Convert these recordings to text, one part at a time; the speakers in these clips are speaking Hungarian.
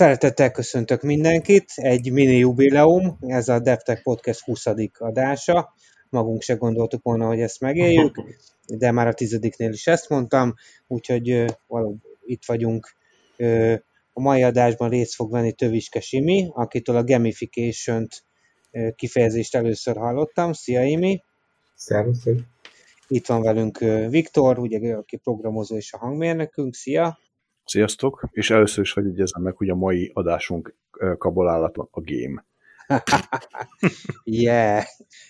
Szeretettel köszöntök mindenkit, egy mini jubileum, ez a DevTech Podcast 20. adása. Magunk se gondoltuk volna, hogy ezt megéljük, de már a tizediknél is ezt mondtam, úgyhogy valóban itt vagyunk. A mai adásban részt fog venni Töviske Simi, akitől a gamification kifejezést először hallottam. Szia Imi! Szervusztok! Itt van velünk Viktor, ugye, aki programozó és a hangmérnökünk. Szia! Sziasztok, és először is egyezem meg, hogy a mai adásunk kabalálat a game. yeah,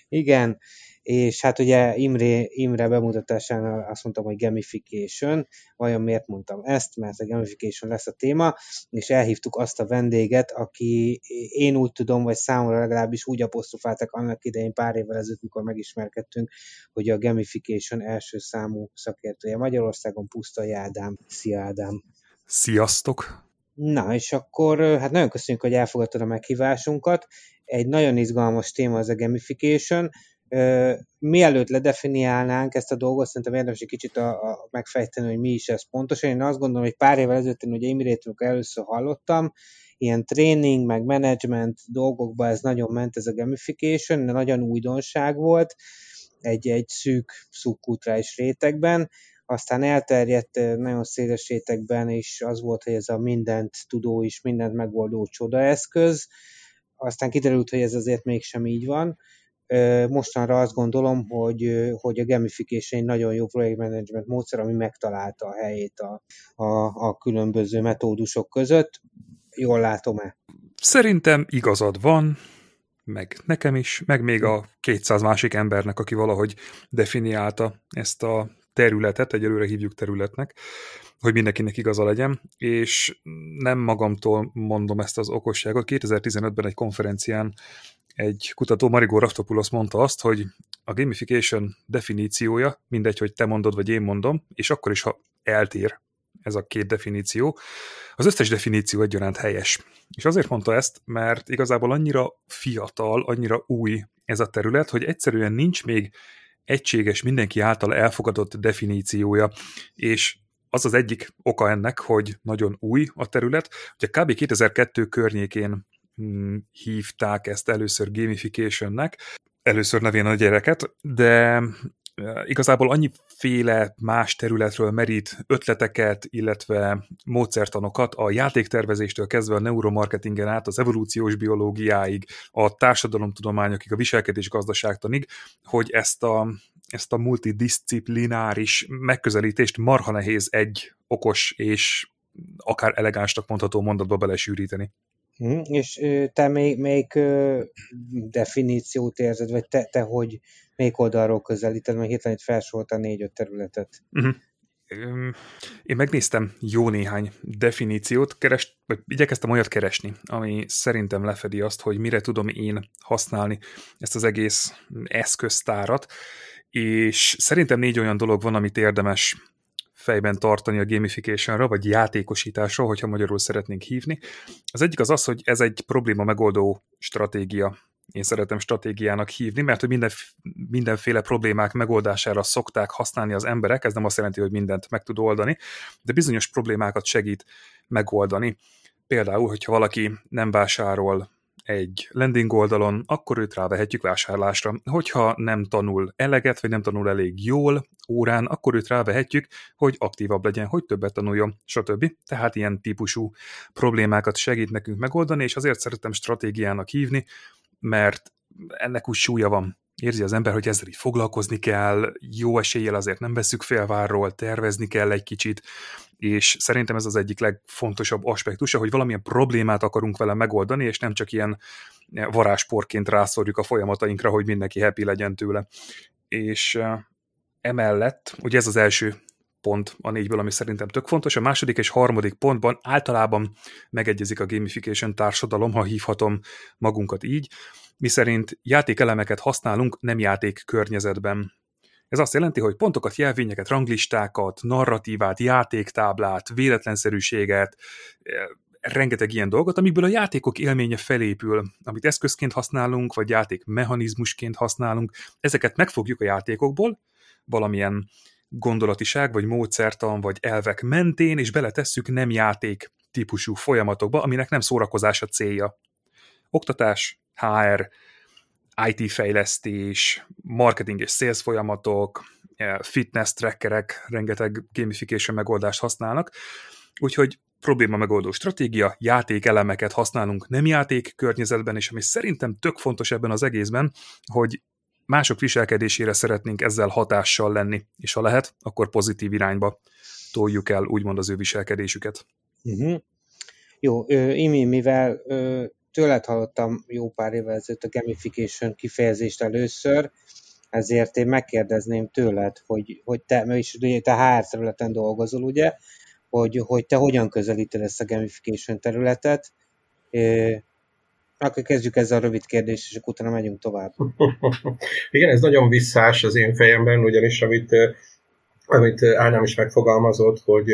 igen, és hát ugye Imre, Imre bemutatásánál azt mondtam, hogy gamification, vajon miért mondtam ezt, mert a gamification lesz a téma, és elhívtuk azt a vendéget, aki én úgy tudom, vagy számomra legalábbis úgy apostrofáltak annak idején pár évvel ezelőtt, mikor megismerkedtünk, hogy a gamification első számú szakértője Magyarországon, Pusztai Ádám. Szia Ádám! Sziasztok! Na, és akkor hát nagyon köszönjük, hogy elfogadtad a meghívásunkat. Egy nagyon izgalmas téma az a gamification. Mielőtt ledefiniálnánk ezt a dolgot, szerintem érdemes egy kicsit a, a megfejteni, hogy mi is ez pontosan. Én azt gondolom, hogy pár évvel ezelőtt én ugye Imirétről először hallottam, ilyen tréning, meg management dolgokban ez nagyon ment ez a gamification, de nagyon újdonság volt, egy, egy szűk szubkulturális rétegben, aztán elterjedt nagyon széles rétegben, és az volt, hogy ez a mindent tudó és mindent megoldó csodaeszköz. Aztán kiderült, hogy ez azért mégsem így van. Mostanra azt gondolom, hogy, hogy a gamification egy nagyon jó projektmenedzsment módszer, ami megtalálta a helyét a, a, a különböző metódusok között. Jól látom-e? Szerintem igazad van, meg nekem is, meg még a 200 másik embernek, aki valahogy definiálta ezt a területet, egyelőre hívjuk területnek, hogy mindenkinek igaza legyen, és nem magamtól mondom ezt az okosságot. 2015-ben egy konferencián egy kutató, Marigo Raftopoulos mondta azt, hogy a gamification definíciója, mindegy, hogy te mondod, vagy én mondom, és akkor is, ha eltér ez a két definíció, az összes definíció egyaránt helyes. És azért mondta ezt, mert igazából annyira fiatal, annyira új ez a terület, hogy egyszerűen nincs még egységes, mindenki által elfogadott definíciója, és az az egyik oka ennek, hogy nagyon új a terület. Ugye kb. 2002 környékén hm, hívták ezt először gamificationnek, először nevén a gyereket, de igazából annyiféle más területről merít ötleteket, illetve módszertanokat a játéktervezéstől kezdve a neuromarketingen át az evolúciós biológiáig, a társadalomtudományokig, a viselkedés gazdaságtanig, hogy ezt a, ezt a multidisciplináris megközelítést marha nehéz egy okos és akár elegánsnak mondható mondatba belesűríteni. Hm, és te még, még definíciót érzed, vagy te, te hogy még oldalról közelíted, mert hirtelen itt felsorolta négy-öt területet. Uh-huh. Én megnéztem jó néhány definíciót, keres, vagy igyekeztem olyat keresni, ami szerintem lefedi azt, hogy mire tudom én használni ezt az egész eszköztárat, és szerintem négy olyan dolog van, amit érdemes fejben tartani a gamificationra, vagy játékosításra, hogyha magyarul szeretnénk hívni. Az egyik az az, hogy ez egy probléma megoldó stratégia. Én szeretem stratégiának hívni, mert hogy minden, mindenféle problémák megoldására szokták használni az emberek, ez nem azt jelenti, hogy mindent meg tud oldani, de bizonyos problémákat segít megoldani. Például, hogyha valaki nem vásárol egy landing oldalon, akkor őt rávehetjük vásárlásra. Hogyha nem tanul eleget, vagy nem tanul elég jól órán, akkor őt rávehetjük, hogy aktívabb legyen, hogy többet tanuljon, stb. Tehát ilyen típusú problémákat segít nekünk megoldani, és azért szeretem stratégiának hívni, mert ennek úgy súlya van. Érzi az ember, hogy ezzel így foglalkozni kell, jó eséllyel azért nem veszük félvárról, tervezni kell egy kicsit, és szerintem ez az egyik legfontosabb aspektusa, hogy valamilyen problémát akarunk vele megoldani, és nem csak ilyen varázsporként rászorjuk a folyamatainkra, hogy mindenki happy legyen tőle. És emellett, ugye ez az első pont a négyből, ami szerintem tök fontos. A második és harmadik pontban általában megegyezik a gamification társadalom, ha hívhatom magunkat így, miszerint játékelemeket használunk nem játék környezetben. Ez azt jelenti, hogy pontokat, jelvényeket, ranglistákat, narratívát, játéktáblát, véletlenszerűséget, eh, rengeteg ilyen dolgot, amikből a játékok élménye felépül, amit eszközként használunk, vagy játék mechanizmusként használunk, ezeket megfogjuk a játékokból, valamilyen gondolatiság, vagy módszertan, vagy elvek mentén, és beletesszük nem játék típusú folyamatokba, aminek nem szórakozás a célja. Oktatás, HR, IT-fejlesztés, marketing és sales folyamatok, fitness trackerek, rengeteg gamification megoldást használnak, úgyhogy probléma megoldó stratégia, játékelemeket használunk nem játék környezetben, és ami szerintem tök fontos ebben az egészben, hogy mások viselkedésére szeretnénk ezzel hatással lenni, és ha lehet, akkor pozitív irányba toljuk el úgymond az ő viselkedésüket. Uh-huh. Jó, Imi, mivel tőled hallottam jó pár évvel ezelőtt a gamification kifejezést először, ezért én megkérdezném tőled, hogy, hogy te, mert is te HR területen dolgozol, ugye, hogy, hogy te hogyan közelíted ezt a gamification területet. Akkor kezdjük ezzel a rövid kérdést, és akkor utána megyünk tovább. Igen, ez nagyon visszás az én fejemben, ugyanis amit, amit Ánám is megfogalmazott, hogy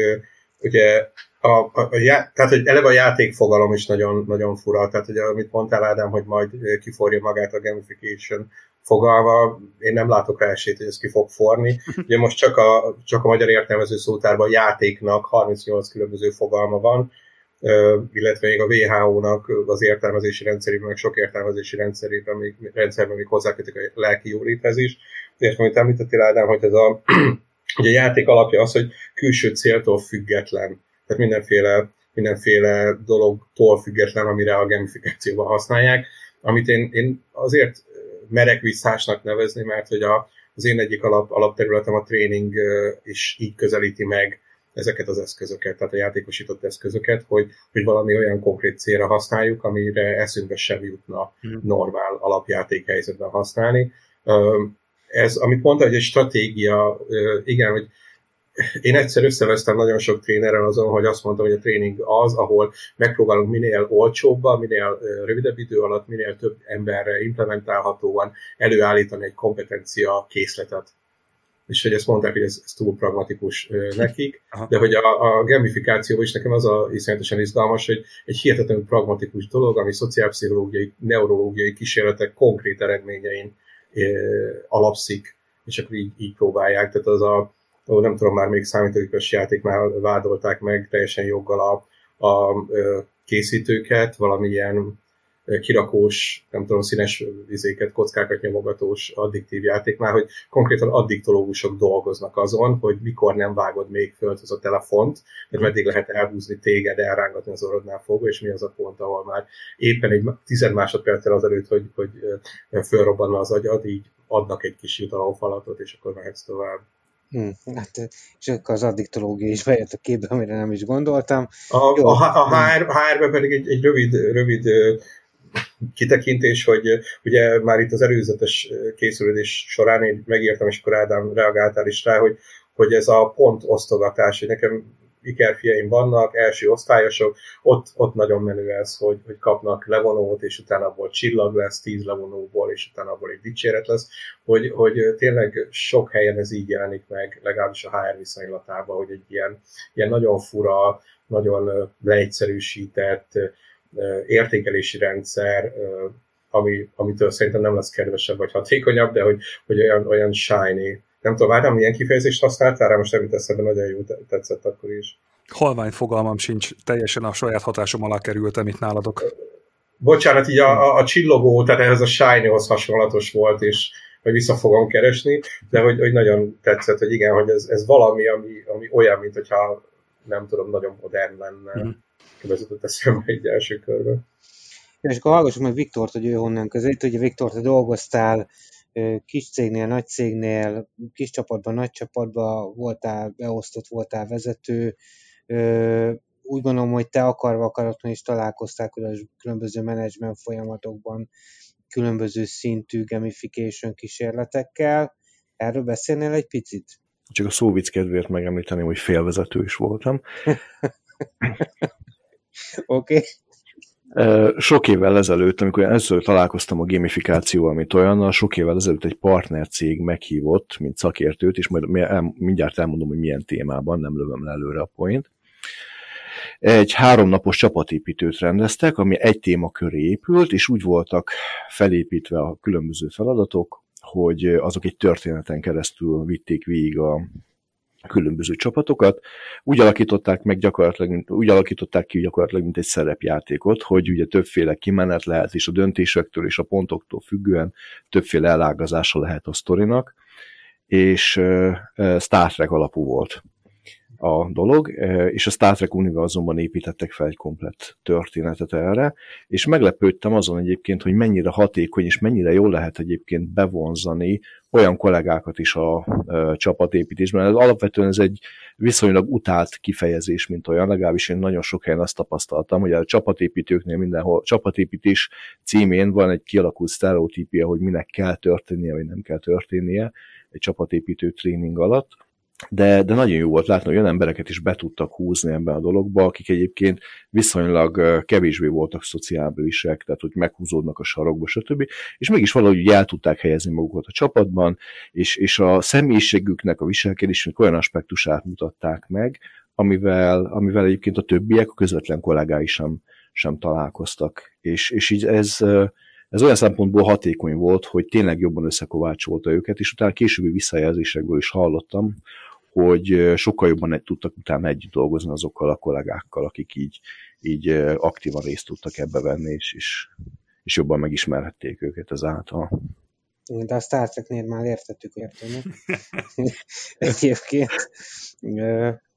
ugye a, a, a, já, tehát, hogy eleve a játékfogalom is nagyon, nagyon fura, tehát ugye, amit mondtál Ádám, hogy majd kiforja magát a gamification fogalma, én nem látok rá esélyt, hogy ez ki fog forni. Ugye most csak a, csak a magyar értelmező szótárban a játéknak 38 különböző fogalma van, illetve még a WHO-nak az értelmezési rendszerében, meg sok értelmezési rendszerében még, rendszerben még hozzákötik a lelki jóléthez is. És amit említettél Ádám, hogy ez a, ugye a játék alapja az, hogy külső céltól független. Tehát mindenféle, mindenféle dologtól független, amire a gamifikációban használják, amit én, én azért merek visszásnak nevezni, mert hogy a, az én egyik alap, alapterületem a tréning is így közelíti meg ezeket az eszközöket, tehát a játékosított eszközöket, hogy, hogy valami olyan konkrét célra használjuk, amire eszünkbe sem jutna hmm. normál alapjáték helyzetben használni. Ez, amit mondta, hogy egy stratégia, igen, hogy én egyszer összevesztem nagyon sok trénerrel azon, hogy azt mondtam, hogy a tréning az, ahol megpróbálunk minél olcsóbban, minél rövidebb idő alatt, minél több emberre implementálhatóan előállítani egy kompetencia készletet. És hogy ezt mondták, hogy ez, ez túl pragmatikus nekik, Aha. de hogy a, a gamifikáció is nekem az a iszonyatosan izgalmas, hogy egy hihetetlenül pragmatikus dolog, ami szociálpszichológiai, neurológiai kísérletek konkrét eredményein alapszik, és akkor így, így próbálják. Tehát az a, nem tudom, már még számítógépes játéknál vádolták meg teljesen joggal a, a, a készítőket, valamilyen kirakós, nem tudom, színes vizéket, kockákat nyomogatós addiktív játéknál, hogy konkrétan addiktológusok dolgoznak azon, hogy mikor nem vágod még föld az a telefont, mert meddig lehet elhúzni téged, elrángatni az orrodnál fogva, és mi az a pont, ahol már éppen egy tized másodperccel azelőtt, hogy, hogy fölrobbanna az agyad, így adnak egy kis jutalomfalatot, és akkor mehetsz tovább. Hmm, hát, és akkor az addiktológia is bejött a képbe, amire nem is gondoltam. A, Jó, a, a HR, HR-ben pedig egy, egy rövid, rövid kitekintés, hogy ugye már itt az előzetes készülődés során én megírtam, és akkor Ádám reagáltál is rá, hogy, hogy ez a pont osztogatás, hogy nekem ikerfiaim vannak, első osztályosok, ott, ott nagyon menő ez, hogy, hogy kapnak levonót, és utána abból csillag lesz, tíz levonóból, és utána abból egy dicséret lesz, hogy, hogy tényleg sok helyen ez így jelenik meg, legalábbis a HR viszonylatában, hogy egy ilyen, ilyen nagyon fura, nagyon leegyszerűsített, értékelési rendszer, ami, amitől szerintem nem lesz kedvesebb vagy hatékonyabb, de hogy, hogy olyan, olyan shiny. Nem tudom, Ádám, milyen kifejezést használtál rá, most nem eszembe, nagyon jó tetszett akkor is. Halvány fogalmam sincs, teljesen a saját hatásom alá kerültem itt nálatok. Bocsánat, így a, a, a csillogó, tehát ehhez a shiny-hoz hasonlatos volt, és hogy vissza fogom keresni, de hogy, hogy nagyon tetszett, hogy igen, hogy ez, ez valami, ami, ami olyan, mint hogyha nem tudom, nagyon modern lenne. Mm vezetett eszembe egy első körben. És akkor hallgassuk meg Viktort, hogy ő honnan közelít. Ugye Viktor, te dolgoztál kis cégnél, nagy cégnél, kis csapatban, nagy csapatban, voltál beosztott, voltál vezető. Úgy gondolom, hogy te akarva akaratlan is találkoztál különböző menedzsment folyamatokban, különböző szintű gamification kísérletekkel. Erről beszélnél egy picit? Csak a szóvic kedvéért megemlíteni, hogy félvezető is voltam. Oké. Okay. Sok évvel ezelőtt, amikor először találkoztam a gamifikációval, mint olyannal, sok évvel ezelőtt egy partnercég meghívott, mint szakértőt, és majd mindjárt elmondom, hogy milyen témában, nem lövöm le előre a point. Egy háromnapos csapatépítőt rendeztek, ami egy téma köré épült, és úgy voltak felépítve a különböző feladatok, hogy azok egy történeten keresztül vitték végig a különböző csapatokat. Úgy alakították meg gyakorlatilag, mint, úgy alakították ki gyakorlatilag, mint egy szerepjátékot, hogy ugye többféle kimenet lehet, és a döntésektől és a pontoktól függően többféle elágazása lehet a sztorinak, és Star Trek alapú volt a dolog, és a Star Trek univerzumban építettek fel egy komplett történetet erre, és meglepődtem azon egyébként, hogy mennyire hatékony, és mennyire jól lehet egyébként bevonzani olyan kollégákat is a, a csapatépítésben. Ez alapvetően ez egy viszonylag utált kifejezés, mint olyan, legalábbis én nagyon sok helyen azt tapasztaltam, hogy a csapatépítőknél mindenhol, csapatépítés címén van egy kialakult sztereotípia, hogy minek kell történnie, vagy nem kell történnie egy csapatépítő tréning alatt de, de nagyon jó volt látni, hogy olyan embereket is be tudtak húzni ebbe a dologba, akik egyébként viszonylag kevésbé voltak szociábilisek, tehát hogy meghúzódnak a sarokba, stb. És mégis valahogy el tudták helyezni magukat a csapatban, és, és a személyiségüknek, a viselkedésnek olyan aspektusát mutatták meg, amivel, amivel egyébként a többiek, a közvetlen kollégái sem, sem találkoztak. És, és így ez, ez olyan szempontból hatékony volt, hogy tényleg jobban összekovácsolta őket, és utána későbbi visszajelzésekből is hallottam, hogy sokkal jobban tudtak utána együtt dolgozni azokkal a kollégákkal, akik így, így aktívan részt tudtak ebbe venni, és, és, és jobban megismerhették őket ezáltal. De a Star Treknél már értettük, érteni. Egyébként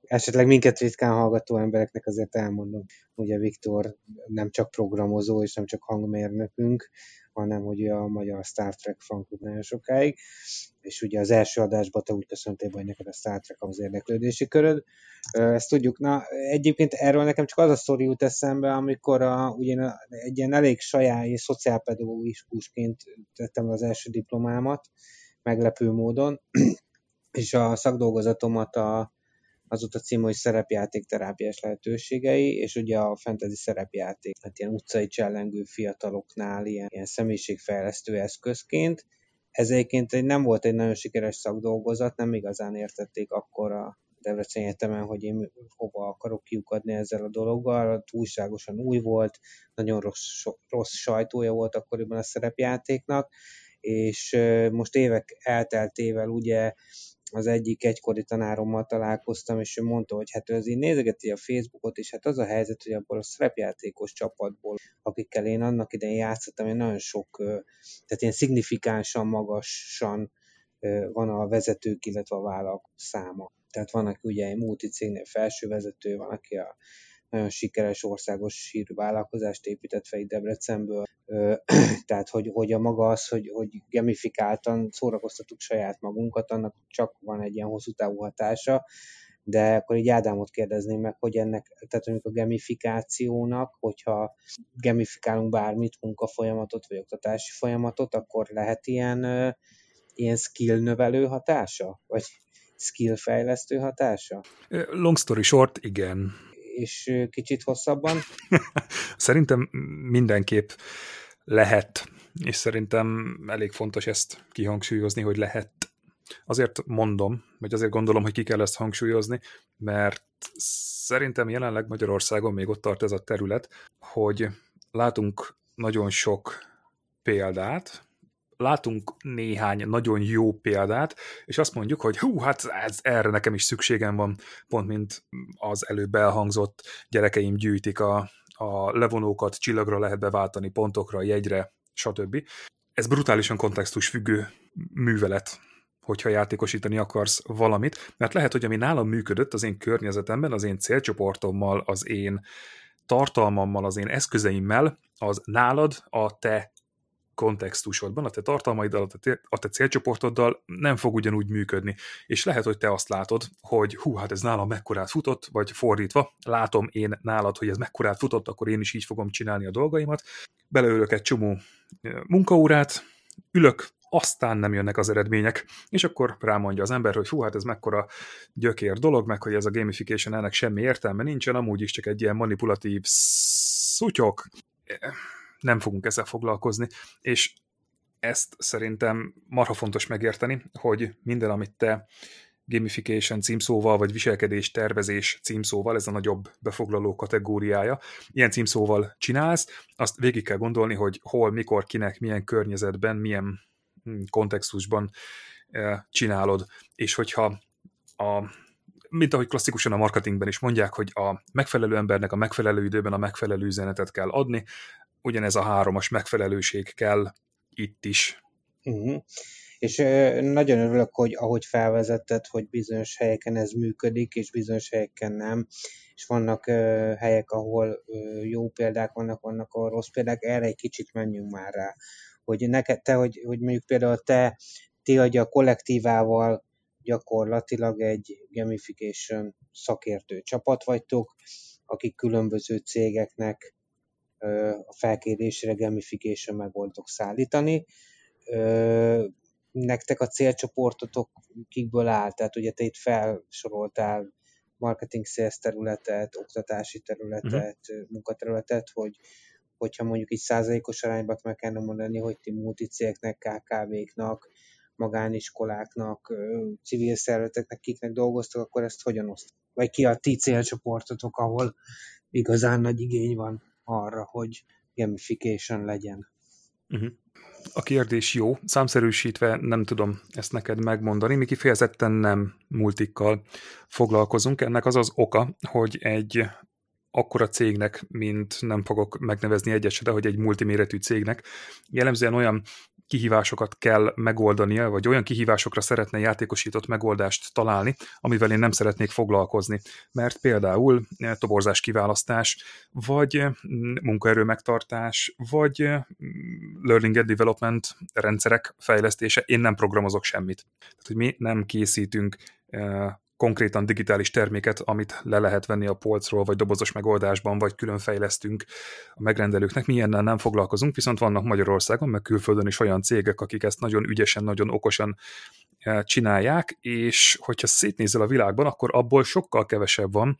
esetleg minket ritkán hallgató embereknek azért elmondom, hogy a Viktor nem csak programozó és nem csak hangmérnökünk, hanem hogy a magyar Star Trek fankút nagyon sokáig, és ugye az első adásban te úgy köszöntél, hogy neked a Star Trek az érdeklődési köröd. Ezt tudjuk. Na, egyébként erről nekem csak az a sztori jut eszembe, amikor a, ugye egy ilyen elég saját és szociálpedagógusként tettem az első diplomámat, meglepő módon, és a szakdolgozatomat a, az ott a cím, hogy szerepjáték terápiás lehetőségei, és ugye a fantasy szerepjáték, hát ilyen utcai csellengő fiataloknál ilyen, ilyen személyiségfejlesztő eszközként. Ez egyébként nem volt egy nagyon sikeres szakdolgozat, nem igazán értették akkor a Debrecen Egyetemen, hogy én hova akarok kiukadni ezzel a dologgal, túlságosan új volt, nagyon rossz, rossz sajtója volt akkoriban a szerepjátéknak, és most évek elteltével ugye az egyik egykori tanárommal találkoztam, és ő mondta, hogy hát ő az így nézegeti a Facebookot, és hát az a helyzet, hogy abból a szerepjátékos csapatból, akikkel én annak idején játszottam, én nagyon sok, tehát ilyen szignifikánsan magasan van a vezetők, illetve a vállalkozó száma. Tehát van, aki ugye egy multicégnél felső vezető, van, aki a nagyon sikeres országos hírű vállalkozást épített fel itt Debrecenből. Tehát, hogy, hogy a maga az, hogy, hogy gamifikáltan szórakoztatuk saját magunkat, annak csak van egy ilyen hosszú távú hatása, de akkor így Ádámot kérdezném meg, hogy ennek, tehát mondjuk a gamifikációnak, hogyha gamifikálunk bármit, munkafolyamatot vagy oktatási folyamatot, akkor lehet ilyen, ilyen skill növelő hatása? Vagy skill fejlesztő hatása? Long story short, igen és kicsit hosszabban? szerintem mindenképp lehet, és szerintem elég fontos ezt kihangsúlyozni, hogy lehet. Azért mondom, vagy azért gondolom, hogy ki kell ezt hangsúlyozni, mert szerintem jelenleg Magyarországon még ott tart ez a terület, hogy látunk nagyon sok példát, látunk néhány nagyon jó példát, és azt mondjuk, hogy hú, hát ez, erre nekem is szükségem van, pont mint az előbb elhangzott, gyerekeim gyűjtik a, a levonókat, csillagra lehet beváltani, pontokra, jegyre, stb. Ez brutálisan kontextus függő művelet, hogyha játékosítani akarsz valamit, mert lehet, hogy ami nálam működött az én környezetemben, az én célcsoportommal, az én tartalmammal, az én eszközeimmel, az nálad a te kontextusodban, a te tartalmaiddal, a te, célcsoportoddal nem fog ugyanúgy működni. És lehet, hogy te azt látod, hogy hú, hát ez nálam mekkorát futott, vagy fordítva, látom én nálad, hogy ez mekkorát futott, akkor én is így fogom csinálni a dolgaimat. Beleülök egy csomó munkaórát, ülök, aztán nem jönnek az eredmények, és akkor rámondja az ember, hogy hú, hát ez mekkora gyökér dolog, meg hogy ez a gamification ennek semmi értelme nincsen, amúgy is csak egy ilyen manipulatív szutyok nem fogunk ezzel foglalkozni, és ezt szerintem marha fontos megérteni, hogy minden, amit te gamification címszóval, vagy viselkedés tervezés címszóval, ez a nagyobb befoglaló kategóriája, ilyen címszóval csinálsz, azt végig kell gondolni, hogy hol, mikor, kinek, milyen környezetben, milyen hm, kontextusban eh, csinálod, és hogyha a mint ahogy klasszikusan a marketingben is mondják, hogy a megfelelő embernek a megfelelő időben a megfelelő üzenetet kell adni, ugyanez a háromas megfelelőség kell itt is. Uh-huh. És nagyon örülök, hogy ahogy felvezetted, hogy bizonyos helyeken ez működik, és bizonyos helyeken nem, és vannak helyek, ahol jó példák vannak, vannak ahol rossz példák, erre egy kicsit menjünk már rá. Hogy neked, te, hogy, hogy mondjuk például te, ti hogy a kollektívával gyakorlatilag egy gamification szakértő csapat vagytok, akik különböző cégeknek a felkérésére gamification megoldok szállítani nektek a célcsoportotok kikből áll? Tehát ugye te itt felsoroltál marketing sales területet, oktatási területet, uh-huh. munkaterületet, hogy hogyha mondjuk így százalékos arányban meg kellene mondani, hogy ti multicégeknek, KKV-knak, magániskoláknak, civil szervezeteknek, kiknek dolgoztok, akkor ezt hogyan oszt? Vagy ki a ti célcsoportotok, ahol igazán nagy igény van arra, hogy gamification legyen? Uh-huh. A kérdés jó, számszerűsítve nem tudom ezt neked megmondani, mi kifejezetten nem multikkal foglalkozunk. Ennek az az oka, hogy egy akkora cégnek, mint nem fogok megnevezni egyet de hogy egy multiméretű cégnek, jellemzően olyan kihívásokat kell megoldania, vagy olyan kihívásokra szeretne játékosított megoldást találni, amivel én nem szeretnék foglalkozni. Mert például eh, toborzás kiválasztás, vagy eh, munkaerő megtartás, vagy eh, learning and development rendszerek fejlesztése, én nem programozok semmit. Tehát, hogy mi nem készítünk konkrétan digitális terméket, amit le lehet venni a polcról, vagy dobozos megoldásban, vagy külön fejlesztünk a megrendelőknek. Mi ilyennel nem foglalkozunk, viszont vannak Magyarországon, meg külföldön is olyan cégek, akik ezt nagyon ügyesen, nagyon okosan eh, csinálják, és hogyha szétnézel a világban, akkor abból sokkal kevesebb van,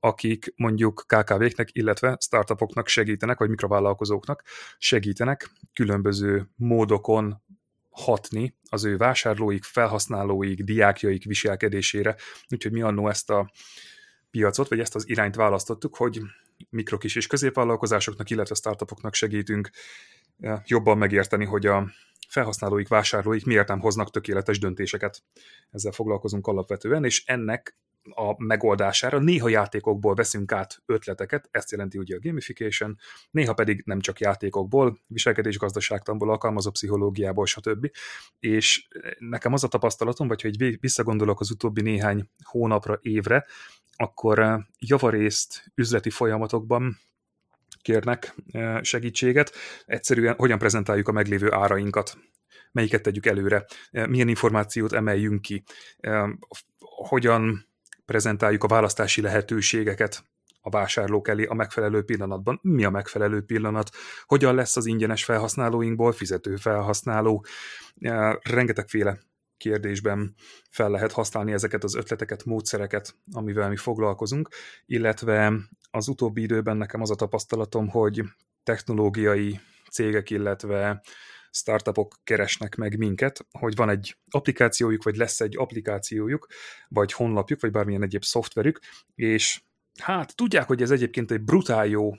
akik mondjuk KKV-knek, illetve startupoknak segítenek, vagy mikrovállalkozóknak segítenek különböző módokon hatni az ő vásárlóik, felhasználóik, diákjaik viselkedésére. Úgyhogy mi annó ezt a piacot, vagy ezt az irányt választottuk, hogy mikrokis és középvállalkozásoknak, illetve startupoknak segítünk eh, jobban megérteni, hogy a felhasználóik, vásárlóik miért nem hoznak tökéletes döntéseket. Ezzel foglalkozunk alapvetően, és ennek a megoldására. Néha játékokból veszünk át ötleteket, ezt jelenti ugye a gamification, néha pedig nem csak játékokból, viselkedésgazdaságtanból, alkalmazó pszichológiából, stb. És nekem az a tapasztalatom, vagy hogy visszagondolok az utóbbi néhány hónapra, évre, akkor eh, javarészt üzleti folyamatokban kérnek eh, segítséget, egyszerűen hogyan prezentáljuk a meglévő árainkat, melyiket tegyük előre, eh, milyen információt emeljünk ki, hogyan prezentáljuk a választási lehetőségeket a vásárlók elé a megfelelő pillanatban. Mi a megfelelő pillanat? Hogyan lesz az ingyenes felhasználóinkból fizető felhasználó? Rengetegféle kérdésben fel lehet használni ezeket az ötleteket, módszereket, amivel mi foglalkozunk, illetve az utóbbi időben nekem az a tapasztalatom, hogy technológiai cégek, illetve startupok keresnek meg minket, hogy van egy applikációjuk, vagy lesz egy applikációjuk, vagy honlapjuk, vagy bármilyen egyéb szoftverük, és hát tudják, hogy ez egyébként egy brutál jó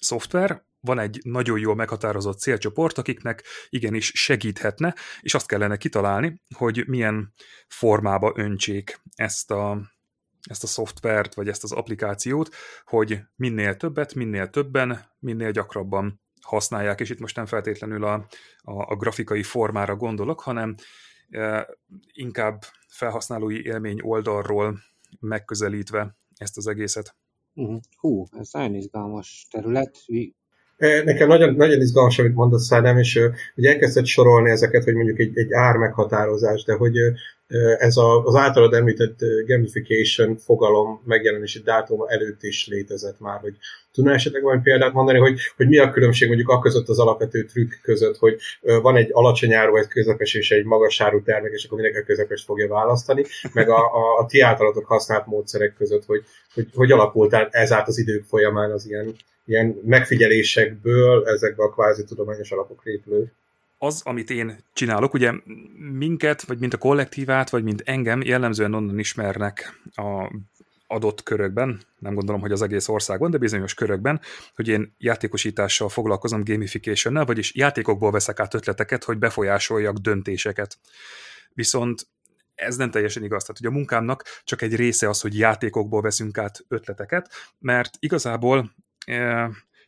szoftver, van egy nagyon jól meghatározott célcsoport, akiknek igenis segíthetne, és azt kellene kitalálni, hogy milyen formába öntsék ezt a, ezt a szoftvert, vagy ezt az applikációt, hogy minél többet, minél többen, minél gyakrabban használják, és itt most nem feltétlenül a, a, a grafikai formára gondolok, hanem e, inkább felhasználói élmény oldalról megközelítve ezt az egészet. Uh-huh. Hú, ez nagyon izgalmas terület. E, nekem nagyon, nagyon izgalmas, amit mondasz, Szádám, és ugye elkezdett sorolni ezeket, hogy mondjuk egy, egy ár meghatározás, de hogy ez a, az általad említett gamification fogalom megjelenési dátum előtt is létezett már, hogy tudná esetleg valami példát mondani, hogy, hogy mi a különbség mondjuk a között az alapvető trükk között, hogy van egy alacsony áru, egy közepes és egy magas áru termék, és akkor mindenki a közepes fogja választani, meg a, a, a ti általatok használt módszerek között, hogy, hogy, hogy alakult ez át az idők folyamán az ilyen, ilyen megfigyelésekből ezekbe a kvázi tudományos alapok épülő az, amit én csinálok, ugye minket, vagy mint a kollektívát, vagy mint engem jellemzően onnan ismernek a adott körökben, nem gondolom, hogy az egész országban, de bizonyos körökben, hogy én játékosítással foglalkozom, gamification vagyis játékokból veszek át ötleteket, hogy befolyásoljak döntéseket. Viszont ez nem teljesen igaz. Tehát, hogy a munkámnak csak egy része az, hogy játékokból veszünk át ötleteket, mert igazából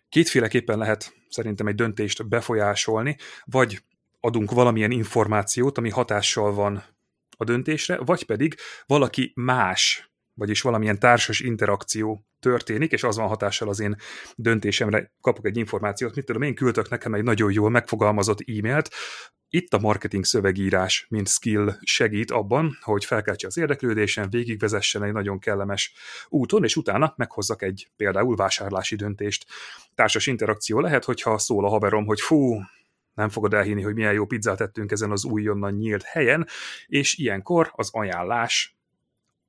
kétféleképpen lehet szerintem egy döntést befolyásolni, vagy adunk valamilyen információt, ami hatással van a döntésre, vagy pedig valaki más, vagyis valamilyen társas interakció történik, és az van hatással az én döntésemre, kapok egy információt, mit tudom, én küldök nekem egy nagyon jól megfogalmazott e-mailt, itt a marketing szövegírás, mint skill segít abban, hogy felkeltse az érdeklődésen, végigvezessen egy nagyon kellemes úton, és utána meghozzak egy például vásárlási döntést. Társas interakció lehet, hogyha szól a haverom, hogy fú, nem fogod elhinni, hogy milyen jó pizzát tettünk ezen az újonnan nyílt helyen, és ilyenkor az ajánlás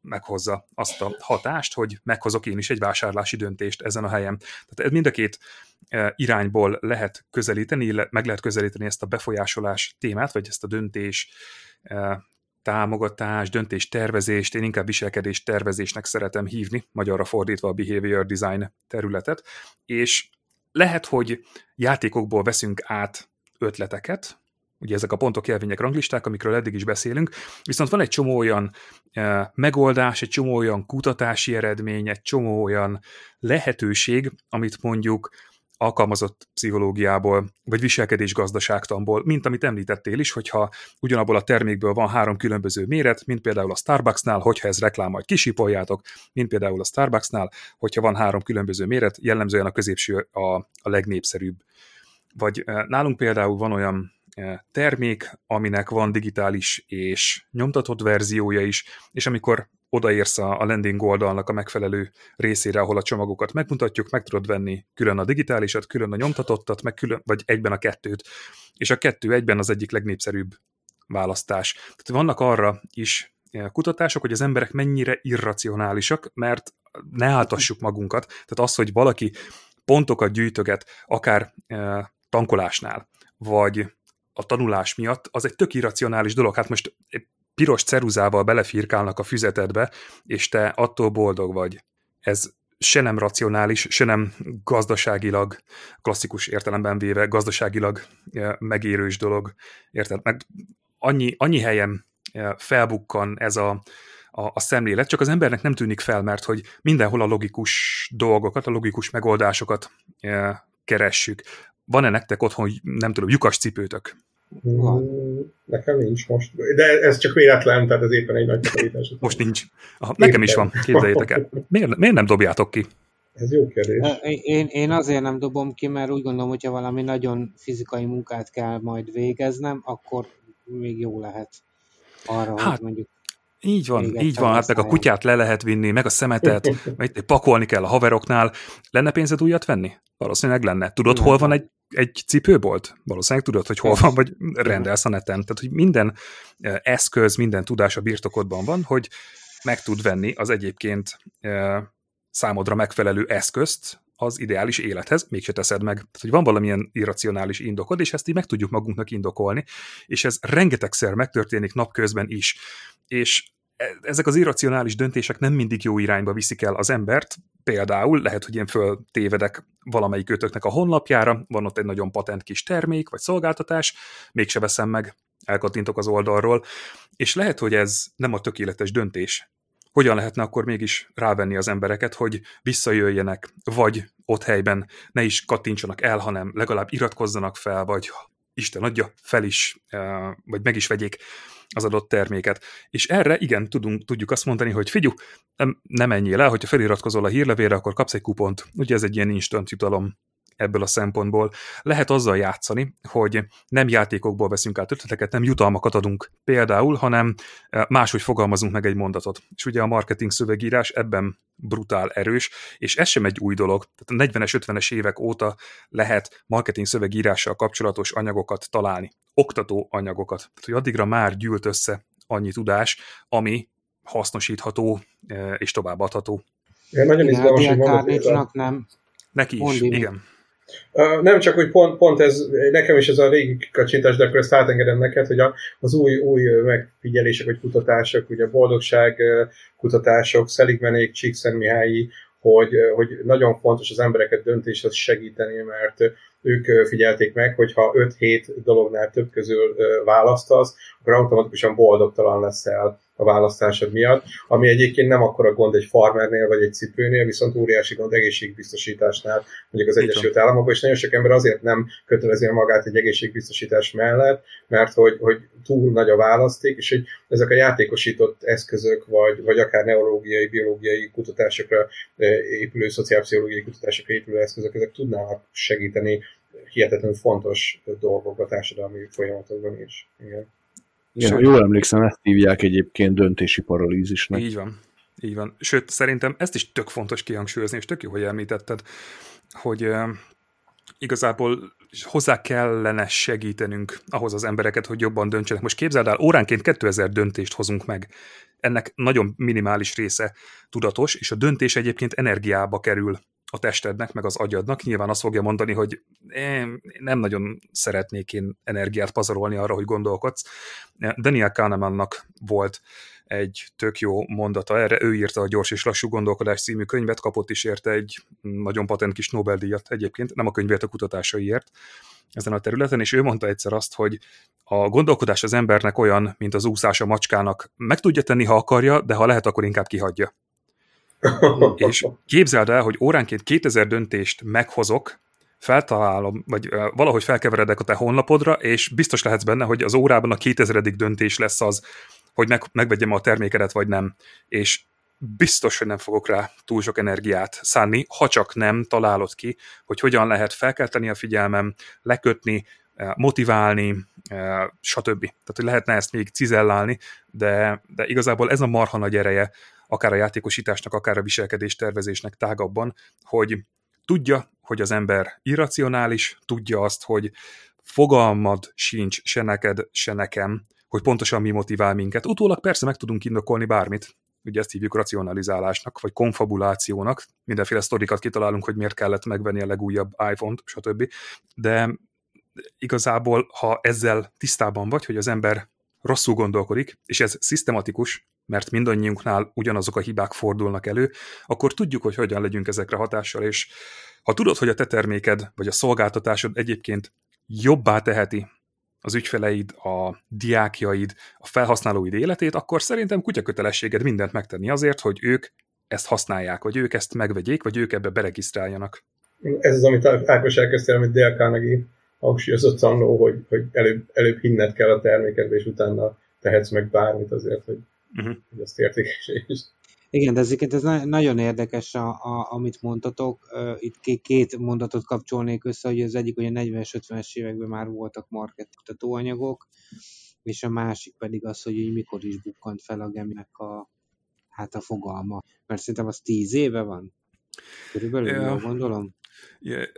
meghozza azt a hatást, hogy meghozok én is egy vásárlási döntést ezen a helyen. Tehát mind a két e, irányból lehet közelíteni, meg lehet közelíteni ezt a befolyásolás témát, vagy ezt a döntés e, támogatás, döntés tervezést, én inkább viselkedés tervezésnek szeretem hívni, magyarra fordítva a behavior design területet, és lehet, hogy játékokból veszünk át ötleteket, ugye ezek a pontok, jelvények, ranglisták, amikről eddig is beszélünk, viszont van egy csomó olyan e, megoldás, egy csomó olyan kutatási eredmény, egy csomó olyan lehetőség, amit mondjuk alkalmazott pszichológiából, vagy viselkedés gazdaságtanból, mint amit említettél is, hogyha ugyanabból a termékből van három különböző méret, mint például a Starbucksnál, hogyha ez reklám, majd kisipoljátok, mint például a Starbucksnál, hogyha van három különböző méret, jellemzően a középső a, a legnépszerűbb. Vagy e, nálunk például van olyan termék, aminek van digitális és nyomtatott verziója is, és amikor odaérsz a landing oldalnak a megfelelő részére, ahol a csomagokat megmutatjuk, meg tudod venni külön a digitálisat, külön a nyomtatottat, meg külön, vagy egyben a kettőt, és a kettő egyben az egyik legnépszerűbb választás. Tehát vannak arra is kutatások, hogy az emberek mennyire irracionálisak, mert ne áltassuk magunkat. Tehát az, hogy valaki pontokat gyűjtöget, akár tankolásnál, vagy a tanulás miatt, az egy tök irracionális dolog. Hát most piros ceruzával belefirkálnak a füzetedbe, és te attól boldog vagy. Ez se nem racionális, se nem gazdaságilag, klasszikus értelemben véve gazdaságilag e, megérős dolog. Érted? Meg annyi, annyi helyen e, felbukkan ez a, a, a szemlélet, csak az embernek nem tűnik fel, mert hogy mindenhol a logikus dolgokat, a logikus megoldásokat e, keressük. Van-e nektek otthon, nem tudom, lyukas cipőtök? Van. Nekem nincs most. De ez csak véletlen, tehát ez éppen egy nagy takarítás. Most nincs. Aha, nekem is van, képzeljétek el. Miért, miért nem dobjátok ki? Ez jó kérdés. Én, én azért nem dobom ki, mert úgy gondolom, hogyha valami nagyon fizikai munkát kell majd végeznem, akkor még jó lehet arra, hát, hogy mondjuk így van, így van, hát meg a kutyát le lehet vinni, meg a szemetet, meg pakolni kell a haveroknál. Lenne pénzed újat venni? Valószínűleg lenne. Tudod, hol van egy egy cipőbolt? Valószínűleg tudod, hogy hol van, vagy rendelsz a neten. Tehát, hogy minden eh, eszköz, minden tudás a birtokodban van, hogy meg tud venni az egyébként eh, számodra megfelelő eszközt az ideális élethez, mégse teszed meg. Tehát, hogy van valamilyen irracionális indokod, és ezt így meg tudjuk magunknak indokolni, és ez rengetegszer megtörténik napközben is. És ezek az irracionális döntések nem mindig jó irányba viszik el az embert, Például lehet, hogy én föltévedek valamelyik ötöknek a honlapjára, van ott egy nagyon patent kis termék vagy szolgáltatás, mégse veszem meg, elkattintok az oldalról, és lehet, hogy ez nem a tökéletes döntés. Hogyan lehetne akkor mégis rávenni az embereket, hogy visszajöjjenek, vagy ott helyben ne is kattintsanak el, hanem legalább iratkozzanak fel, vagy Isten adja, fel is, vagy meg is vegyék az adott terméket. És erre igen, tudunk, tudjuk azt mondani, hogy figyú, nem, nem menjél el, hogyha feliratkozol a hírlevélre, akkor kapsz egy kupont. Ugye ez egy ilyen instant jutalom ebből a szempontból. Lehet azzal játszani, hogy nem játékokból veszünk át ötleteket, nem jutalmakat adunk például, hanem eh, máshogy fogalmazunk meg egy mondatot. És ugye a marketing szövegírás ebben brutál erős, és ez sem egy új dolog. Tehát a 40-es, 50-es évek óta lehet marketing szövegírással kapcsolatos anyagokat találni, oktató anyagokat. Tehát, hogy addigra már gyűlt össze annyi tudás, ami hasznosítható eh, és továbbadható. Ja, nagyon izgalmas, hogy nem. Neki is, Mondini. igen. Nem csak, hogy pont, pont ez, nekem is ez a régi kacsintás, de akkor ezt átengedem neked, hogy a, az új, új megfigyelések vagy kutatások, ugye boldogság kutatások, Szeligmenék, Csíkszen Mihályi, hogy, hogy nagyon fontos az embereket döntéshez segíteni, mert ők figyelték meg, hogy ha 5-7 dolognál több közül választasz, akkor automatikusan boldogtalan leszel a választásod miatt, ami egyébként nem akkor a gond egy farmernél vagy egy cipőnél, viszont óriási gond egészségbiztosításnál, mondjuk az Egyesült Államokban, és nagyon sok ember azért nem kötelezi magát egy egészségbiztosítás mellett, mert hogy, hogy túl nagy a választék, és hogy ezek a játékosított eszközök, vagy, vagy akár neurológiai, biológiai kutatásokra épülő, szociálpszichológiai kutatásokra épülő eszközök, ezek tudnának segíteni hihetetlenül fontos dolgok a társadalmi folyamatokban is. Igen. Igen, ha jól emlékszem, ezt hívják egyébként döntési paralízisnek. Így van. Így van. Sőt, szerintem ezt is tök fontos kihangsúlyozni, és tök jó, hogy említetted, hogy uh, igazából hozzá kellene segítenünk ahhoz az embereket, hogy jobban döntsenek. Most képzeld el, óránként 2000 döntést hozunk meg. Ennek nagyon minimális része tudatos, és a döntés egyébként energiába kerül a testednek, meg az agyadnak. Nyilván azt fogja mondani, hogy nem nagyon szeretnék én energiát pazarolni arra, hogy gondolkodsz. Daniel Kahnemannak volt egy tök jó mondata erre. Ő írta a Gyors és Lassú Gondolkodás című könyvet, kapott is érte egy nagyon patent kis Nobel-díjat egyébként, nem a könyvért, a kutatásaiért ezen a területen, és ő mondta egyszer azt, hogy a gondolkodás az embernek olyan, mint az úszás a macskának. Meg tudja tenni, ha akarja, de ha lehet, akkor inkább kihagyja. És képzeld el, hogy óránként 2000 döntést meghozok, feltalálom, vagy valahogy felkeveredek a te honlapodra, és biztos lehetsz benne, hogy az órában a 2000. döntés lesz az, hogy meg, megvegyem a termékedet, vagy nem. És biztos, hogy nem fogok rá túl sok energiát szánni, ha csak nem találod ki, hogy hogyan lehet felkelteni a figyelmem, lekötni, motiválni, stb. Tehát, hogy lehetne ezt még cizellálni, de, de igazából ez a marha nagy ereje akár a játékosításnak, akár a viselkedés tervezésnek tágabban, hogy tudja, hogy az ember irracionális, tudja azt, hogy fogalmad sincs se neked, se nekem, hogy pontosan mi motivál minket. Utólag persze meg tudunk indokolni bármit, ugye ezt hívjuk racionalizálásnak, vagy konfabulációnak, mindenféle sztorikat kitalálunk, hogy miért kellett megvenni a legújabb iPhone-t, stb. De igazából, ha ezzel tisztában vagy, hogy az ember rosszul gondolkodik, és ez szisztematikus, mert mindannyiunknál ugyanazok a hibák fordulnak elő, akkor tudjuk, hogy hogyan legyünk ezekre hatással, és ha tudod, hogy a te terméked vagy a szolgáltatásod egyébként jobbá teheti az ügyfeleid, a diákjaid, a felhasználóid életét, akkor szerintem kutyakötelességed mindent megtenni azért, hogy ők ezt használják, vagy ők ezt megvegyék, vagy ők ebbe beregisztráljanak. Ez az, amit Ákos elkezdtél, amit Dale Carnegie hangsúlyozott annó, hogy, hogy előbb, előbb hinned kell a termékedbe, és utána tehetsz meg bármit azért, hogy, uh-huh. hogy azt értékesítsd. Igen, de ezeket ez nagyon érdekes, a, a, amit mondtatok. Itt két mondatot kapcsolnék össze, hogy az egyik, hogy a 40-es, 50-es években már voltak marketingtatóanyagok, és a másik pedig az, hogy mikor is bukkant fel a geminek a, hát a fogalma. Mert szerintem az tíz éve van. Körülbelül, ja. jól gondolom?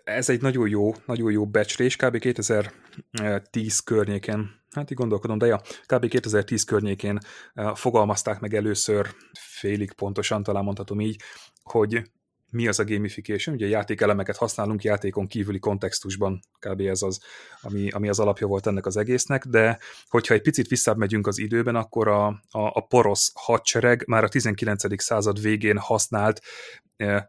Ez egy nagyon jó, nagyon jó becslés, kb. 2010 környéken, hát így gondolkodom, de ja, kb. 2010 környékén eh, fogalmazták meg először, félig pontosan, talán mondhatom így, hogy mi az a gamification, ugye játékelemeket használunk játékon kívüli kontextusban, kb. ez az, ami, ami az alapja volt ennek az egésznek, de hogyha egy picit visszább megyünk az időben, akkor a, a, a porosz hadsereg már a 19. század végén használt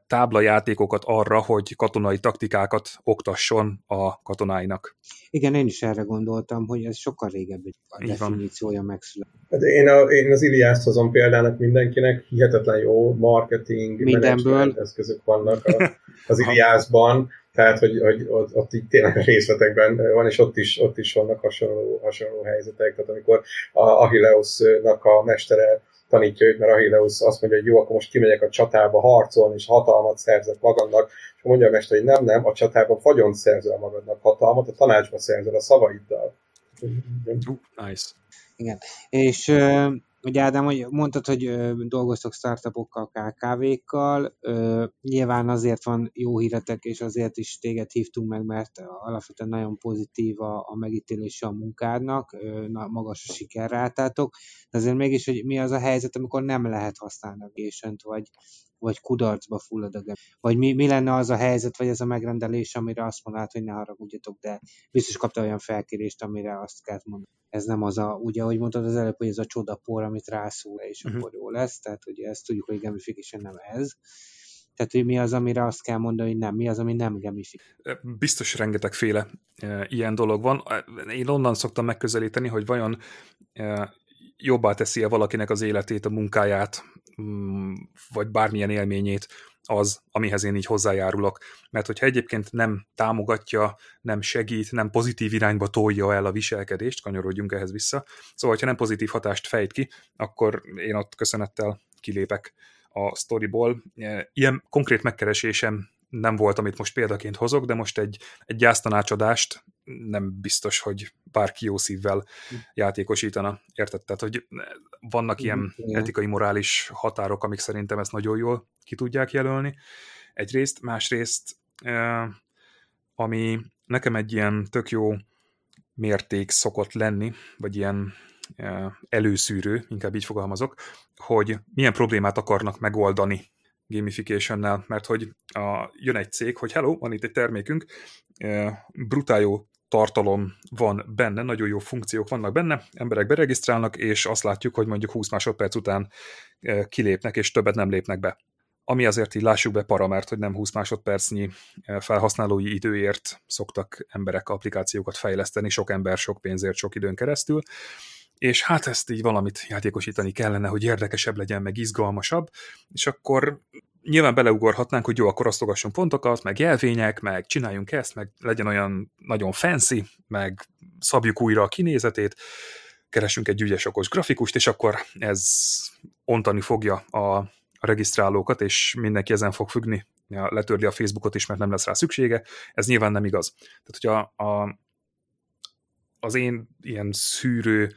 táblajátékokat arra, hogy katonai taktikákat oktasson a katonáinak. Igen, én is erre gondoltam, hogy ez sokkal régebb a definíciója megszületett. Hát én, a, én az Iliászt hozom példának mindenkinek, hihetetlen jó marketing, Mindenből. eszközök vannak a, az Iliászban, tehát hogy, hogy ott, ott így tényleg a részletekben van, és ott is, ott is vannak hasonló, hasonló helyzetek, tehát amikor a Achilleusnak a mestere tanítja őt, mert Achilleus azt mondja, hogy jó, akkor most kimegyek a csatába harcolni, és hatalmat szerzek magamnak, és mondja a mester, hogy nem, nem, a csatában fagyont szerzel magadnak hatalmat, a tanácsba szerzel a szavaiddal. Nice. Igen. És Ugye Ádám, hogy mondtad, hogy dolgoztok startupokkal, KKV-kkal, nyilván azért van jó híretek, és azért is téged hívtunk meg, mert alapvetően nagyon pozitív a, a megítélése a munkádnak, na, magas a sikerrátátok, de azért mégis, hogy mi az a helyzet, amikor nem lehet használni a gésent, vagy, vagy kudarcba fullad a Vagy mi, mi lenne az a helyzet, vagy ez a megrendelés, amire azt mondod, hogy ne haragudjatok, de biztos kapta olyan felkérést, amire azt kell mondani. Ez nem az a, ugye, ahogy mondtad az előbb, hogy ez a csodapor, amit rászól, és uh-huh. akkor jó lesz, tehát ugye ezt tudjuk, hogy gamification nem ez. Tehát, hogy mi az, amire azt kell mondani, hogy nem, mi az, ami nem gamifik. Biztos rengetegféle ilyen dolog van. Én onnan szoktam megközelíteni, hogy vajon jobbá teszi-e valakinek az életét, a munkáját, vagy bármilyen élményét az, amihez én így hozzájárulok. Mert hogyha egyébként nem támogatja, nem segít, nem pozitív irányba tolja el a viselkedést, kanyarodjunk ehhez vissza, szóval, ha nem pozitív hatást fejt ki, akkor én ott köszönettel kilépek a sztoriból. Ilyen konkrét megkeresésem nem volt, amit most példaként hozok, de most egy, egy gyásztanácsadást nem biztos, hogy bárki jó szívvel játékosítana. Érted? Tehát, hogy vannak ilyen Igen. etikai, morális határok, amik szerintem ezt nagyon jól ki tudják jelölni. Egyrészt, másrészt, ami nekem egy ilyen tök jó mérték szokott lenni, vagy ilyen előszűrő, inkább így fogalmazok, hogy milyen problémát akarnak megoldani gamification mert hogy a, jön egy cég, hogy hello, van itt egy termékünk, brutál jó tartalom van benne, nagyon jó funkciók vannak benne, emberek beregisztrálnak, és azt látjuk, hogy mondjuk 20 másodperc után kilépnek, és többet nem lépnek be. Ami azért így lássuk be para, mert hogy nem 20 másodpercnyi felhasználói időért szoktak emberek applikációkat fejleszteni, sok ember, sok pénzért, sok időn keresztül, és hát ezt így valamit játékosítani kellene, hogy érdekesebb legyen, meg izgalmasabb, és akkor nyilván beleugorhatnánk, hogy jó, akkor osztogassunk pontokat, meg jelvények, meg csináljunk ezt, meg legyen olyan nagyon fancy, meg szabjuk újra a kinézetét, keresünk egy ügyes okos grafikust, és akkor ez ontani fogja a regisztrálókat, és mindenki ezen fog függni, letörli a Facebookot is, mert nem lesz rá szüksége. Ez nyilván nem igaz. Tehát, hogyha a, az én ilyen szűrő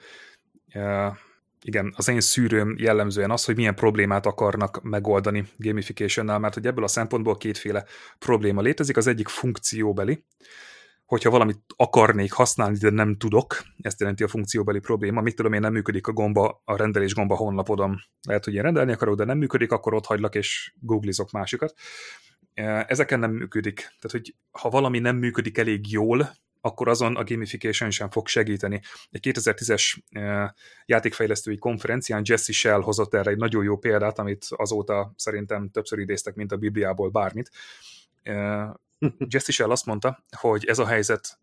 igen, az én szűrőm jellemzően az, hogy milyen problémát akarnak megoldani gamification-nál, mert hogy ebből a szempontból kétféle probléma létezik. Az egyik funkcióbeli, hogyha valamit akarnék használni, de nem tudok, ezt jelenti a funkcióbeli probléma. Mit tudom én, nem működik a gomba, a rendelés gomba honlapodon. Lehet, hogy én rendelni akarok, de nem működik, akkor ott hagylak és googlizok másikat. Ezeken nem működik. Tehát, hogy ha valami nem működik elég jól, akkor azon a gamification sem fog segíteni. Egy 2010-es játékfejlesztői konferencián Jesse Shell hozott erre egy nagyon jó példát, amit azóta szerintem többször idéztek, mint a Bibliából bármit. Jesse Shell azt mondta, hogy ez a helyzet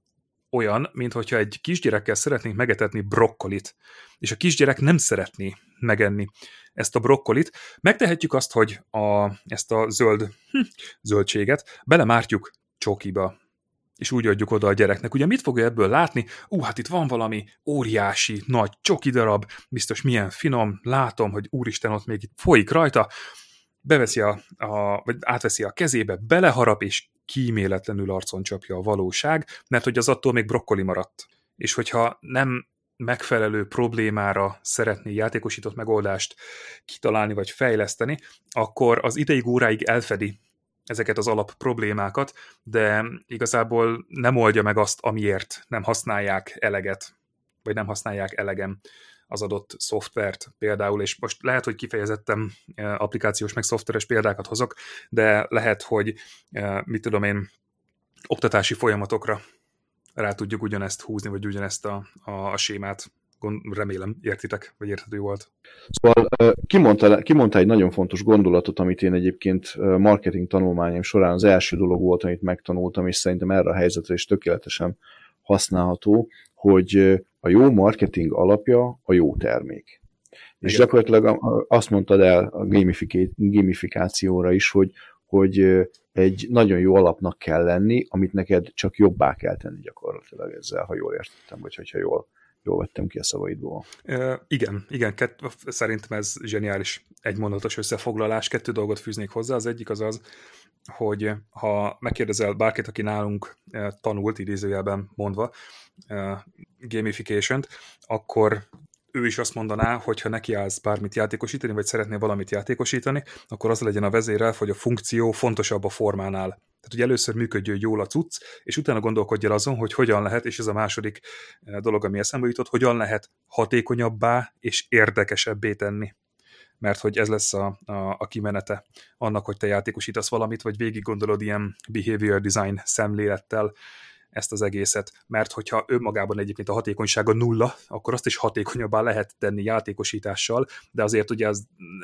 olyan, mint hogyha egy kisgyerekkel szeretnénk megetetni brokkolit, és a kisgyerek nem szeretné megenni ezt a brokkolit. Megtehetjük azt, hogy a, ezt a zöld hm, zöldséget belemártjuk csokiba, és úgy adjuk oda a gyereknek. Ugye mit fogja ebből látni? Ú, hát itt van valami óriási, nagy csoki darab, biztos milyen finom, látom, hogy úristen, ott még itt folyik rajta, beveszi a, a, vagy átveszi a kezébe, beleharap, és kíméletlenül arcon csapja a valóság, mert hogy az attól még brokkoli maradt. És hogyha nem megfelelő problémára szeretné játékosított megoldást kitalálni vagy fejleszteni, akkor az ideig óráig elfedi ezeket az alap problémákat, de igazából nem oldja meg azt, amiért nem használják eleget, vagy nem használják elegem az adott szoftvert például, és most lehet, hogy kifejezettem e, applikációs meg szoftveres példákat hozok, de lehet, hogy e, mit tudom én, oktatási folyamatokra rá tudjuk ugyanezt húzni, vagy ugyanezt a, a, a sémát remélem értitek, vagy érthető volt. Szóval kimondta, kimondta egy nagyon fontos gondolatot, amit én egyébként marketing tanulmányom során az első dolog volt, amit megtanultam, és szerintem erre a helyzetre is tökéletesen használható, hogy a jó marketing alapja a jó termék. És gyakorlatilag azt mondtad el a gamifikációra is, hogy, hogy egy nagyon jó alapnak kell lenni, amit neked csak jobbá kell tenni gyakorlatilag ezzel, ha jól értettem, vagy hogyha jól jól vettem ki a szavaidból. Uh, igen, igen, kett, szerintem ez zseniális egymondatos összefoglalás. Kettő dolgot fűznék hozzá. Az egyik az az, hogy ha megkérdezel bárkit, aki nálunk tanult, idézőjelben mondva, gamification-t, akkor ő is azt mondaná, hogy ha neki állsz bármit játékosítani, vagy szeretné valamit játékosítani, akkor az legyen a vezérel, hogy a funkció fontosabb a formánál. Tehát, hogy először működjön jól a cucc, és utána gondolkodj el azon, hogy hogyan lehet, és ez a második eh, dolog, ami eszembe jutott, hogyan lehet hatékonyabbá és érdekesebbé tenni mert hogy ez lesz a, a, a kimenete annak, hogy te játékosítasz valamit, vagy végig gondolod ilyen behavior design szemlélettel, ezt az egészet, mert hogyha önmagában egyébként a hatékonysága nulla, akkor azt is hatékonyabbá lehet tenni játékosítással, de azért ugye ez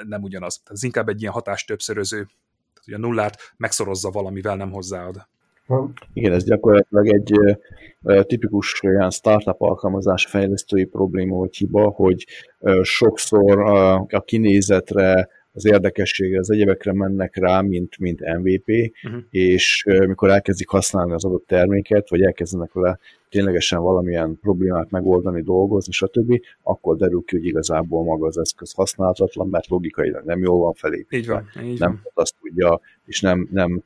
nem ugyanaz. Ez inkább egy ilyen hatás többszöröző Tehát, hogy a nullát megszorozza valamivel, nem hozzáad. Igen, ez gyakorlatilag egy tipikus olyan startup alkalmazás fejlesztői probléma vagy hiba, hogy sokszor a kinézetre, az érdekességre, az egyebekre mennek rá, mint, mint MVP, uh-huh. Mhm. és mikor elkezdik használni az adott terméket, vagy elkezdenek vele ténylegesen valamilyen problémát megoldani, dolgozni, stb., akkor derül ki, hogy igazából maga az eszköz használhatatlan, mert logikailag nem jól van felépítve. Így van, így nem van. azt tudja, és nem, nem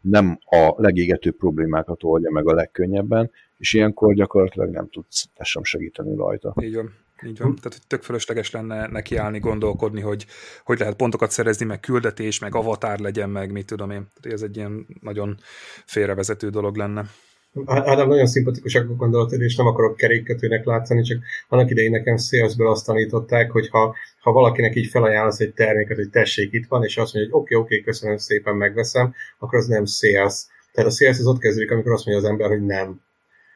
nem a legégetőbb problémákat oldja meg a legkönnyebben, és ilyenkor gyakorlatilag nem tudsz te sem segíteni rajta. Így van. Így van. Tehát, hogy tök fölösleges lenne nekiállni, gondolkodni, hogy hogy lehet pontokat szerezni, meg küldetés, meg avatár legyen, meg mit tudom én. Tehát ez egy ilyen nagyon félrevezető dolog lenne. Ádám nagyon szimpatikusak a gondolatod, és nem akarok kerékkötőnek látszani, csak annak idején nekem salesből azt tanították, hogy ha, ha valakinek így felajánlasz egy terméket, hogy tessék, itt van, és azt mondja, hogy oké, okay, oké, okay, köszönöm szépen, megveszem, akkor az nem sales. Tehát a sales az ott kezdődik, amikor azt mondja az ember, hogy nem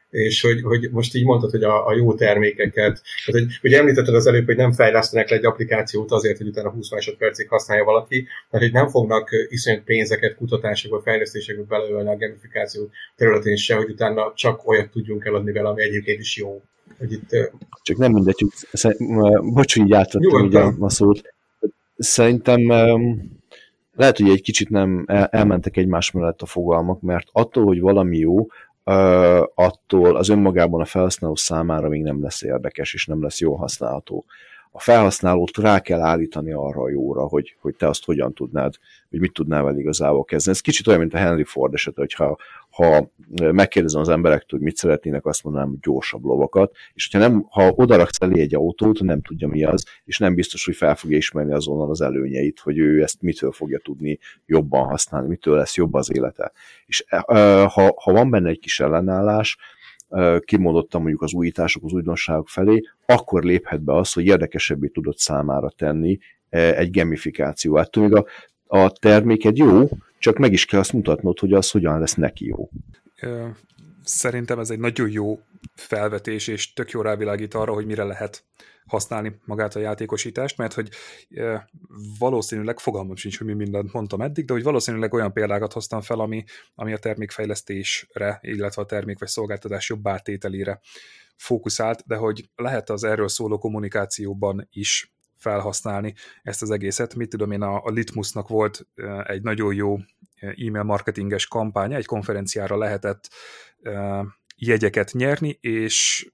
és hogy, hogy most így mondtad, hogy a, a jó termékeket, tehát, hogy ugye említetted az előbb, hogy nem fejlesztenek le egy applikációt azért, hogy utána 20 másodpercig használja valaki, mert hogy nem fognak iszonyat pénzeket, kutatásokba, fejlesztésekbe beleölni a gamifikáció területén se, hogy utána csak olyat tudjunk eladni vele, ami egyébként is jó. Hogy itt, Csak nem mindegy, bocs, hogy így átvettem ugye a szót. Szerintem lehet, hogy egy kicsit nem elmentek egymás mellett a fogalmak, mert attól, hogy valami jó, attól az önmagában a felhasználó számára még nem lesz érdekes, és nem lesz jól használható. A felhasználót rá kell állítani arra a jóra, hogy, hogy te azt hogyan tudnád, hogy mit tudnál vele igazából kezdeni. Ez kicsit olyan, mint a Henry Ford eset, hogyha ha megkérdezem az emberektől, hogy mit szeretnének, azt mondanám, hogy gyorsabb lovakat, és hogyha nem, ha odaraksz elé egy autót, nem tudja mi az, és nem biztos, hogy fel fogja ismerni azonnal az előnyeit, hogy ő ezt mitől fogja tudni jobban használni, mitől lesz jobb az élete. És ha, ha van benne egy kis ellenállás, kimondottam mondjuk az újítások, az újdonságok felé, akkor léphet be az, hogy érdekesebbé tudod számára tenni egy gamifikáció. Hát még a, a terméked jó, csak meg is kell azt mutatnod, hogy az hogyan lesz neki jó. Szerintem ez egy nagyon jó felvetés, és tök jó rávilágít arra, hogy mire lehet használni magát a játékosítást, mert hogy valószínűleg, fogalmam sincs, hogy mi mindent mondtam eddig, de hogy valószínűleg olyan példákat hoztam fel, ami, ami a termékfejlesztésre, illetve a termék vagy szolgáltatás jobb átételére fókuszált, de hogy lehet az erről szóló kommunikációban is felhasználni ezt az egészet. Mit tudom én, a, Litmusnak volt egy nagyon jó e-mail marketinges kampánya, egy konferenciára lehetett jegyeket nyerni, és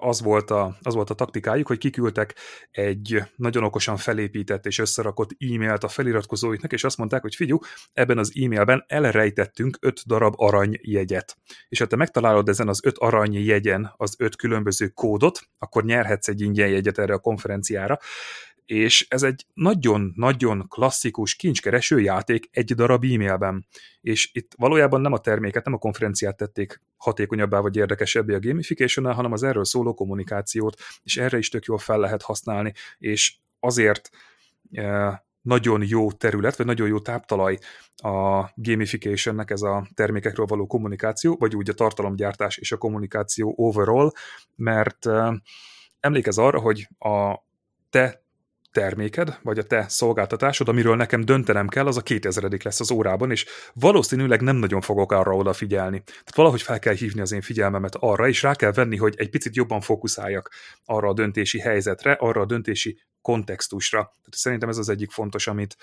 az volt, a, az volt a taktikájuk, hogy kiküldtek egy nagyon okosan felépített és összerakott e-mailt a feliratkozóiknak, és azt mondták, hogy figyú, ebben az e-mailben elrejtettünk öt darab aranyjegyet. És ha te megtalálod ezen az öt aranyjegyen az öt különböző kódot, akkor nyerhetsz egy ingyen jegyet erre a konferenciára, és ez egy nagyon-nagyon klasszikus kincskereső játék egy darab e-mailben. És itt valójában nem a terméket, nem a konferenciát tették hatékonyabbá vagy érdekesebbé a gamification hanem az erről szóló kommunikációt, és erre is tök jól fel lehet használni, és azért e, nagyon jó terület, vagy nagyon jó táptalaj a gamificationnek ez a termékekről való kommunikáció, vagy úgy a tartalomgyártás és a kommunikáció overall, mert e, emlékez arra, hogy a te terméked, vagy a te szolgáltatásod, amiről nekem döntenem kell, az a 2000 lesz az órában, és valószínűleg nem nagyon fogok arra odafigyelni. Tehát valahogy fel kell hívni az én figyelmemet arra, és rá kell venni, hogy egy picit jobban fókuszáljak arra a döntési helyzetre, arra a döntési kontextusra. Tehát szerintem ez az egyik fontos, amit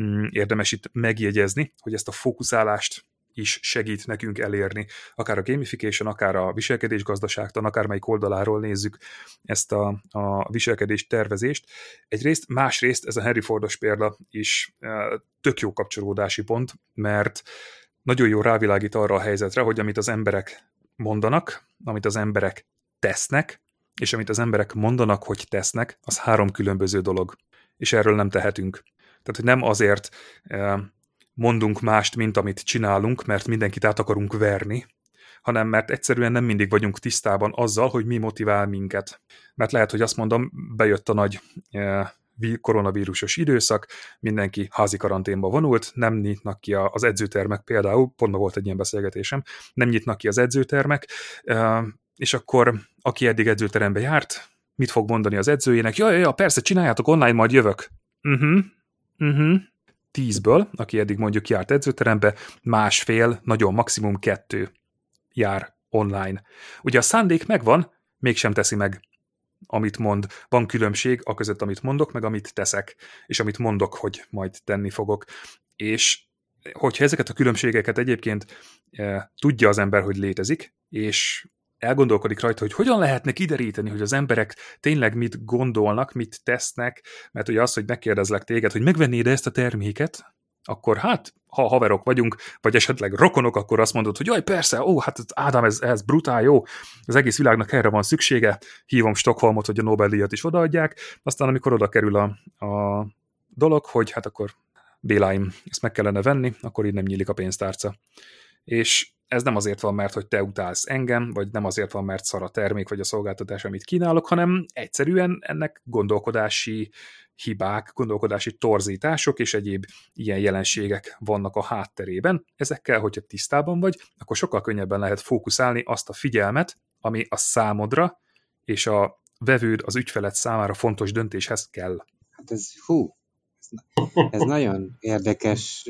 mm, érdemes itt megjegyezni, hogy ezt a fókuszálást is segít nekünk elérni, akár a gamification, akár a viselkedés gazdaságtan, akár melyik oldaláról nézzük ezt a, a viselkedés tervezést. Egyrészt, másrészt ez a Henry Fordos példa is e, tök jó kapcsolódási pont, mert nagyon jó rávilágít arra a helyzetre, hogy amit az emberek mondanak, amit az emberek tesznek, és amit az emberek mondanak, hogy tesznek, az három különböző dolog. És erről nem tehetünk. Tehát, hogy nem azért e, mondunk mást, mint amit csinálunk, mert mindenkit át akarunk verni, hanem mert egyszerűen nem mindig vagyunk tisztában azzal, hogy mi motivál minket. Mert lehet, hogy azt mondom, bejött a nagy e, koronavírusos időszak, mindenki házi karanténba vonult, nem nyitnak ki az edzőtermek például, pont volt egy ilyen beszélgetésem, nem nyitnak ki az edzőtermek, e, és akkor aki eddig edzőterembe járt, mit fog mondani az edzőjének? Ja, ja, ja, persze, csináljátok online, majd jövök. Uh-huh, uh-huh. Tízből, aki eddig mondjuk járt edzőterembe, másfél, nagyon maximum kettő jár online. Ugye a szándék megvan, mégsem teszi meg, amit mond. Van különbség a között, amit mondok, meg amit teszek, és amit mondok, hogy majd tenni fogok. És hogyha ezeket a különbségeket egyébként e, tudja az ember, hogy létezik, és elgondolkodik rajta, hogy hogyan lehetne kideríteni, hogy az emberek tényleg mit gondolnak, mit tesznek, mert ugye az, hogy megkérdezlek téged, hogy megvennéd ezt a terméket, akkor hát, ha haverok vagyunk, vagy esetleg rokonok, akkor azt mondod, hogy jaj, persze, ó, hát Ádám, ez, ez brutál jó, az egész világnak erre van szüksége, hívom Stockholmot, hogy a Nobel-díjat is odaadják, aztán amikor oda kerül a, a dolog, hogy hát akkor Béláim, ezt meg kellene venni, akkor így nem nyílik a pénztárca. És ez nem azért van, mert hogy te utálsz engem, vagy nem azért van, mert szar a termék vagy a szolgáltatás, amit kínálok, hanem egyszerűen ennek gondolkodási hibák, gondolkodási torzítások és egyéb ilyen jelenségek vannak a hátterében. Ezekkel, hogyha tisztában vagy, akkor sokkal könnyebben lehet fókuszálni azt a figyelmet, ami a számodra és a vevőd, az ügyfelet számára fontos döntéshez kell. Hát ez, hú, ez nagyon érdekes,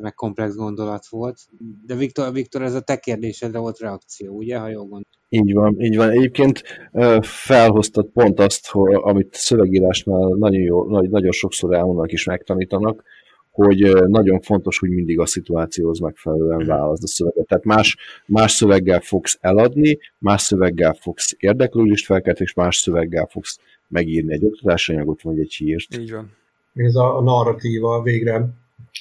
meg komplex gondolat volt. De Viktor, Viktor, ez a te kérdésedre volt reakció, ugye, ha jól gondolom? Így van, így van. Egyébként felhoztad pont azt, hogy, amit szövegírásnál nagyon, jó, nagyon sokszor elmondanak és megtanítanak, hogy nagyon fontos, hogy mindig a szituációhoz megfelelően válaszd a szöveget. Tehát más, más szöveggel fogsz eladni, más szöveggel fogsz érdeklődést felkelteni, és más szöveggel fogsz megírni egy oktatásanyagot, vagy egy hírt. Így van ez a, narratíva végre,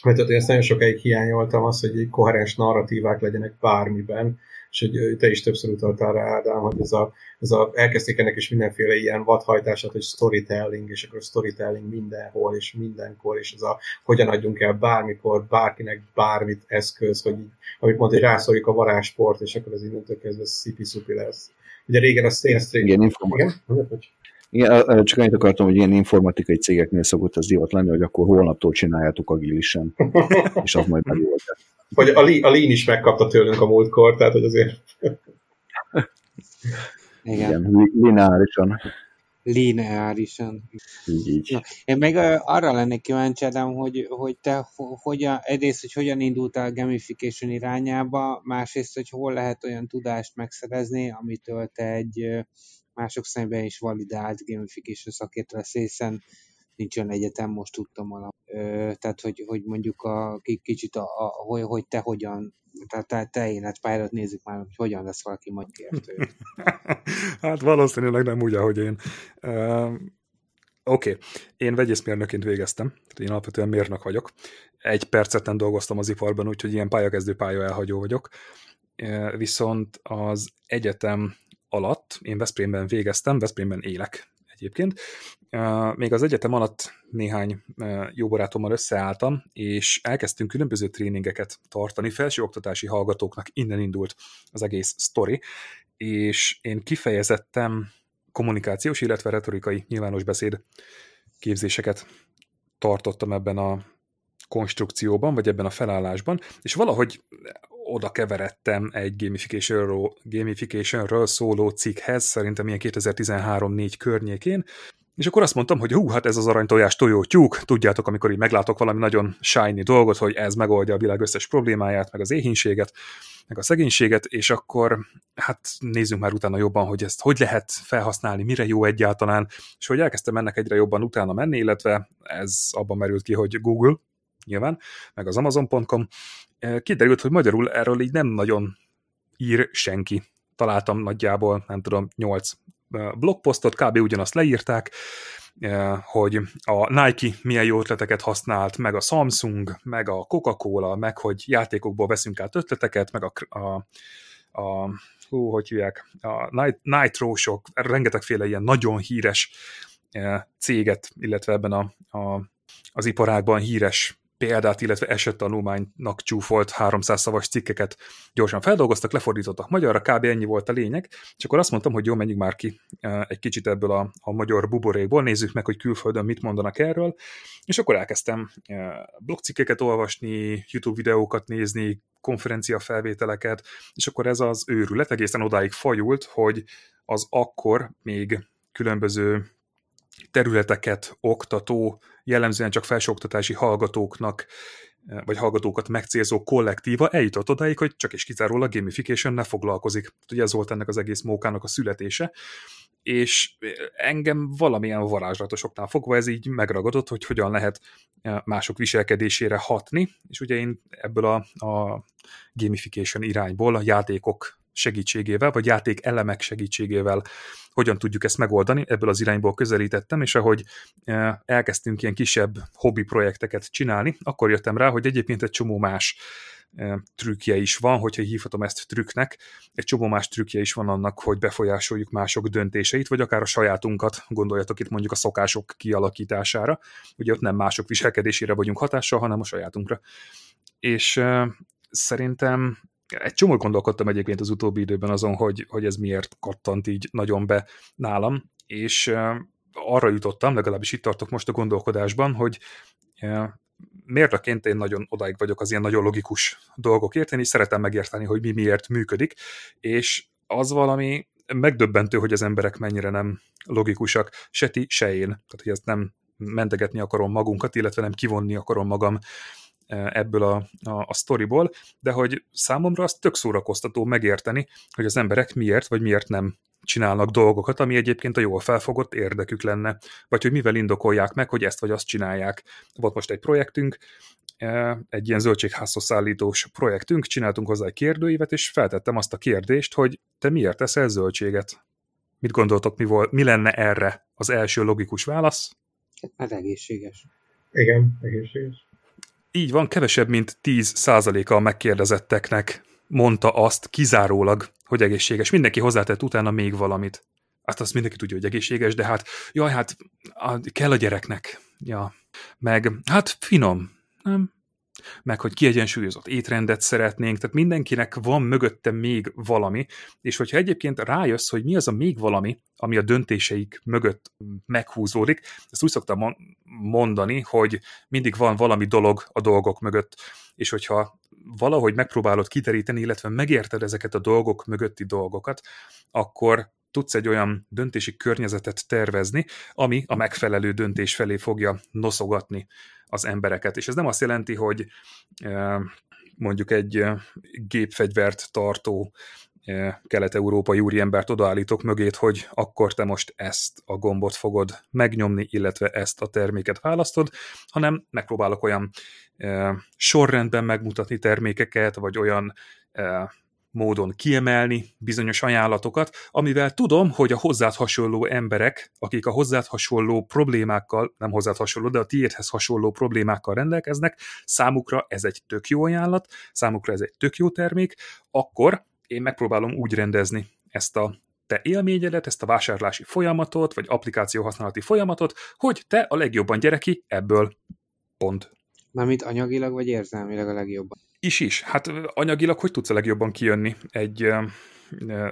mert én ezt nagyon sokáig hiányoltam, az, hogy koherens narratívák legyenek bármiben, és hogy te is többször utaltál rá, Ádám, hogy ez a, ez a, elkezdték ennek is mindenféle ilyen vadhajtását, hogy storytelling, és akkor storytelling mindenhol, és mindenkor, és ez a hogyan adjunk el bármikor, bárkinek bármit eszköz, hogy így, amit mondta, hogy rászorjuk a varázsport, és akkor az innentől kezdve szipi-szupi lesz. Ugye régen a Igen, informatív. Igen? Igen, csak annyit akartam, hogy ilyen informatikai cégeknél szokott az divat lenni, hogy akkor holnaptól csináljátok agilisen, és az majd megoldja. Hogy a, a Lean is megkapta tőlünk a múltkor, tehát hogy azért... Igen, Igen lineárisan. Lineárisan. Így, így. Na, én meg arra lennék kíváncsi, Adam, hogy, hogy te hogyan, egyrészt, hogy hogyan indultál a gamification irányába, másrészt, hogy hol lehet olyan tudást megszerezni, amitől te egy mások szemben is validált gamification szakértő lesz, hiszen nincs olyan egyetem, most tudtam alap. Tehát, hogy, hogy mondjuk a, kicsit, a, a, hogy, hogy te hogyan, tehát te, te életpályádat nézzük már, hogy hogyan lesz valaki majd kértő. hát valószínűleg nem úgy, ahogy én. Uh, Oké, okay. én vegyészmérnöként végeztem, tehát én alapvetően mérnök vagyok. Egy percet dolgoztam az iparban, úgyhogy ilyen pályakezdő pálya elhagyó vagyok. Viszont az egyetem alatt, én Veszprémben végeztem, Veszprémben élek egyébként, még az egyetem alatt néhány jó barátommal összeálltam, és elkezdtünk különböző tréningeket tartani, felsőoktatási hallgatóknak innen indult az egész sztori, és én kifejezettem kommunikációs, illetve retorikai nyilvános beszéd képzéseket tartottam ebben a konstrukcióban, vagy ebben a felállásban, és valahogy oda keveredtem egy gamificationről, gamificationről szóló cikkhez, szerintem ilyen 2013-4 környékén, és akkor azt mondtam, hogy hú, hát ez az aranytojás tojó tyúk, tudjátok, amikor így meglátok valami nagyon shiny dolgot, hogy ez megoldja a világ összes problémáját, meg az éhínséget, meg a szegénységet, és akkor hát nézzünk már utána jobban, hogy ezt hogy lehet felhasználni, mire jó egyáltalán, és hogy elkezdtem ennek egyre jobban utána menni, illetve ez abban merült ki, hogy Google, nyilván, meg az Amazon.com, kiderült, hogy magyarul erről így nem nagyon ír senki. Találtam nagyjából, nem tudom, 8 blogposztot, kb. ugyanazt leírták, hogy a Nike milyen jó ötleteket használt, meg a Samsung, meg a Coca-Cola, meg hogy játékokból veszünk át ötleteket, meg a, a, a hú, hogy hívják, a Nitro-sok, rengetegféle ilyen nagyon híres céget, illetve ebben a, a, az iparágban híres példát, illetve esettanulmánynak csúfolt 300 szavas cikkeket gyorsan feldolgoztak, lefordítottak magyarra, kb. ennyi volt a lényeg, és akkor azt mondtam, hogy jó, menjünk már ki e, egy kicsit ebből a, a magyar buborékból, nézzük meg, hogy külföldön mit mondanak erről, és akkor elkezdtem e, blogcikkeket olvasni, YouTube videókat nézni, konferencia felvételeket, és akkor ez az őrület egészen odáig fajult, hogy az akkor még különböző területeket oktató, jellemzően csak felsőoktatási hallgatóknak vagy hallgatókat megcélzó kollektíva eljutott odáig, hogy csak és kizárólag gamification ne foglalkozik. Ugye ez volt ennek az egész mókának a születése, és engem valamilyen varázslatosoknál fogva ez így megragadott, hogy hogyan lehet mások viselkedésére hatni, és ugye én ebből a, a gamification irányból, a játékok segítségével, vagy játék elemek segítségével hogyan tudjuk ezt megoldani, ebből az irányból közelítettem, és ahogy elkezdtünk ilyen kisebb hobbi projekteket csinálni, akkor jöttem rá, hogy egyébként egy csomó más trükkje is van, hogyha hívhatom ezt trükknek, egy csomó más trükkje is van annak, hogy befolyásoljuk mások döntéseit, vagy akár a sajátunkat, gondoljatok itt mondjuk a szokások kialakítására, ugye ott nem mások viselkedésére vagyunk hatással, hanem a sajátunkra. És uh, szerintem egy csomó gondolkodtam egyébként az utóbbi időben azon, hogy, hogy ez miért kattant így nagyon be nálam, és arra jutottam, legalábbis itt tartok most a gondolkodásban, hogy uh, mérnökként én nagyon odáig vagyok az ilyen nagyon logikus dolgokért, én is szeretem megérteni, hogy mi miért működik, és az valami megdöbbentő, hogy az emberek mennyire nem logikusak, se ti, se én. Tehát, hogy ezt nem mentegetni akarom magunkat, illetve nem kivonni akarom magam ebből a, a, a sztoriból, de hogy számomra az tök szórakoztató megérteni, hogy az emberek miért vagy miért nem csinálnak dolgokat, ami egyébként a jól felfogott érdekük lenne, vagy hogy mivel indokolják meg, hogy ezt vagy azt csinálják. Volt most egy projektünk, e, egy ilyen zöldségházhoz szállítós projektünk, csináltunk hozzá egy kérdőívet, és feltettem azt a kérdést, hogy te miért eszel zöldséget? Mit gondoltok, mi, volt, mi lenne erre az első logikus válasz? Hát egészséges. Igen, egészséges. Így van, kevesebb, mint 10%-a a megkérdezetteknek mondta azt kizárólag, hogy egészséges. Mindenki hozzátett utána még valamit. Hát azt mindenki tudja, hogy egészséges, de hát, jaj, hát kell a gyereknek. Ja. Meg, hát finom. Nem? Meg hogy kiegyensúlyozott étrendet szeretnénk, tehát mindenkinek van mögötte még valami, és hogyha egyébként rájössz, hogy mi az a még valami, ami a döntéseik mögött meghúzódik, ezt úgy szoktam mondani, hogy mindig van valami dolog a dolgok mögött, és hogyha valahogy megpróbálod kideríteni, illetve megérted ezeket a dolgok mögötti dolgokat, akkor tudsz egy olyan döntési környezetet tervezni, ami a megfelelő döntés felé fogja noszogatni az embereket. És ez nem azt jelenti, hogy mondjuk egy gépfegyvert tartó kelet-európai úriembert odaállítok mögét, hogy akkor te most ezt a gombot fogod megnyomni, illetve ezt a terméket választod, hanem megpróbálok olyan sorrendben megmutatni termékeket, vagy olyan módon kiemelni bizonyos ajánlatokat, amivel tudom, hogy a hozzád hasonló emberek, akik a hozzád hasonló problémákkal, nem hozzád hasonló, de a tiédhez hasonló problémákkal rendelkeznek, számukra ez egy tök jó ajánlat, számukra ez egy tök jó termék, akkor én megpróbálom úgy rendezni ezt a te élményedet, ezt a vásárlási folyamatot, vagy applikáció használati folyamatot, hogy te a legjobban gyereki ebből. Pont. Mármint anyagilag vagy érzelmileg a legjobban? Is is. Hát anyagilag hogy tudsz a legjobban kijönni egy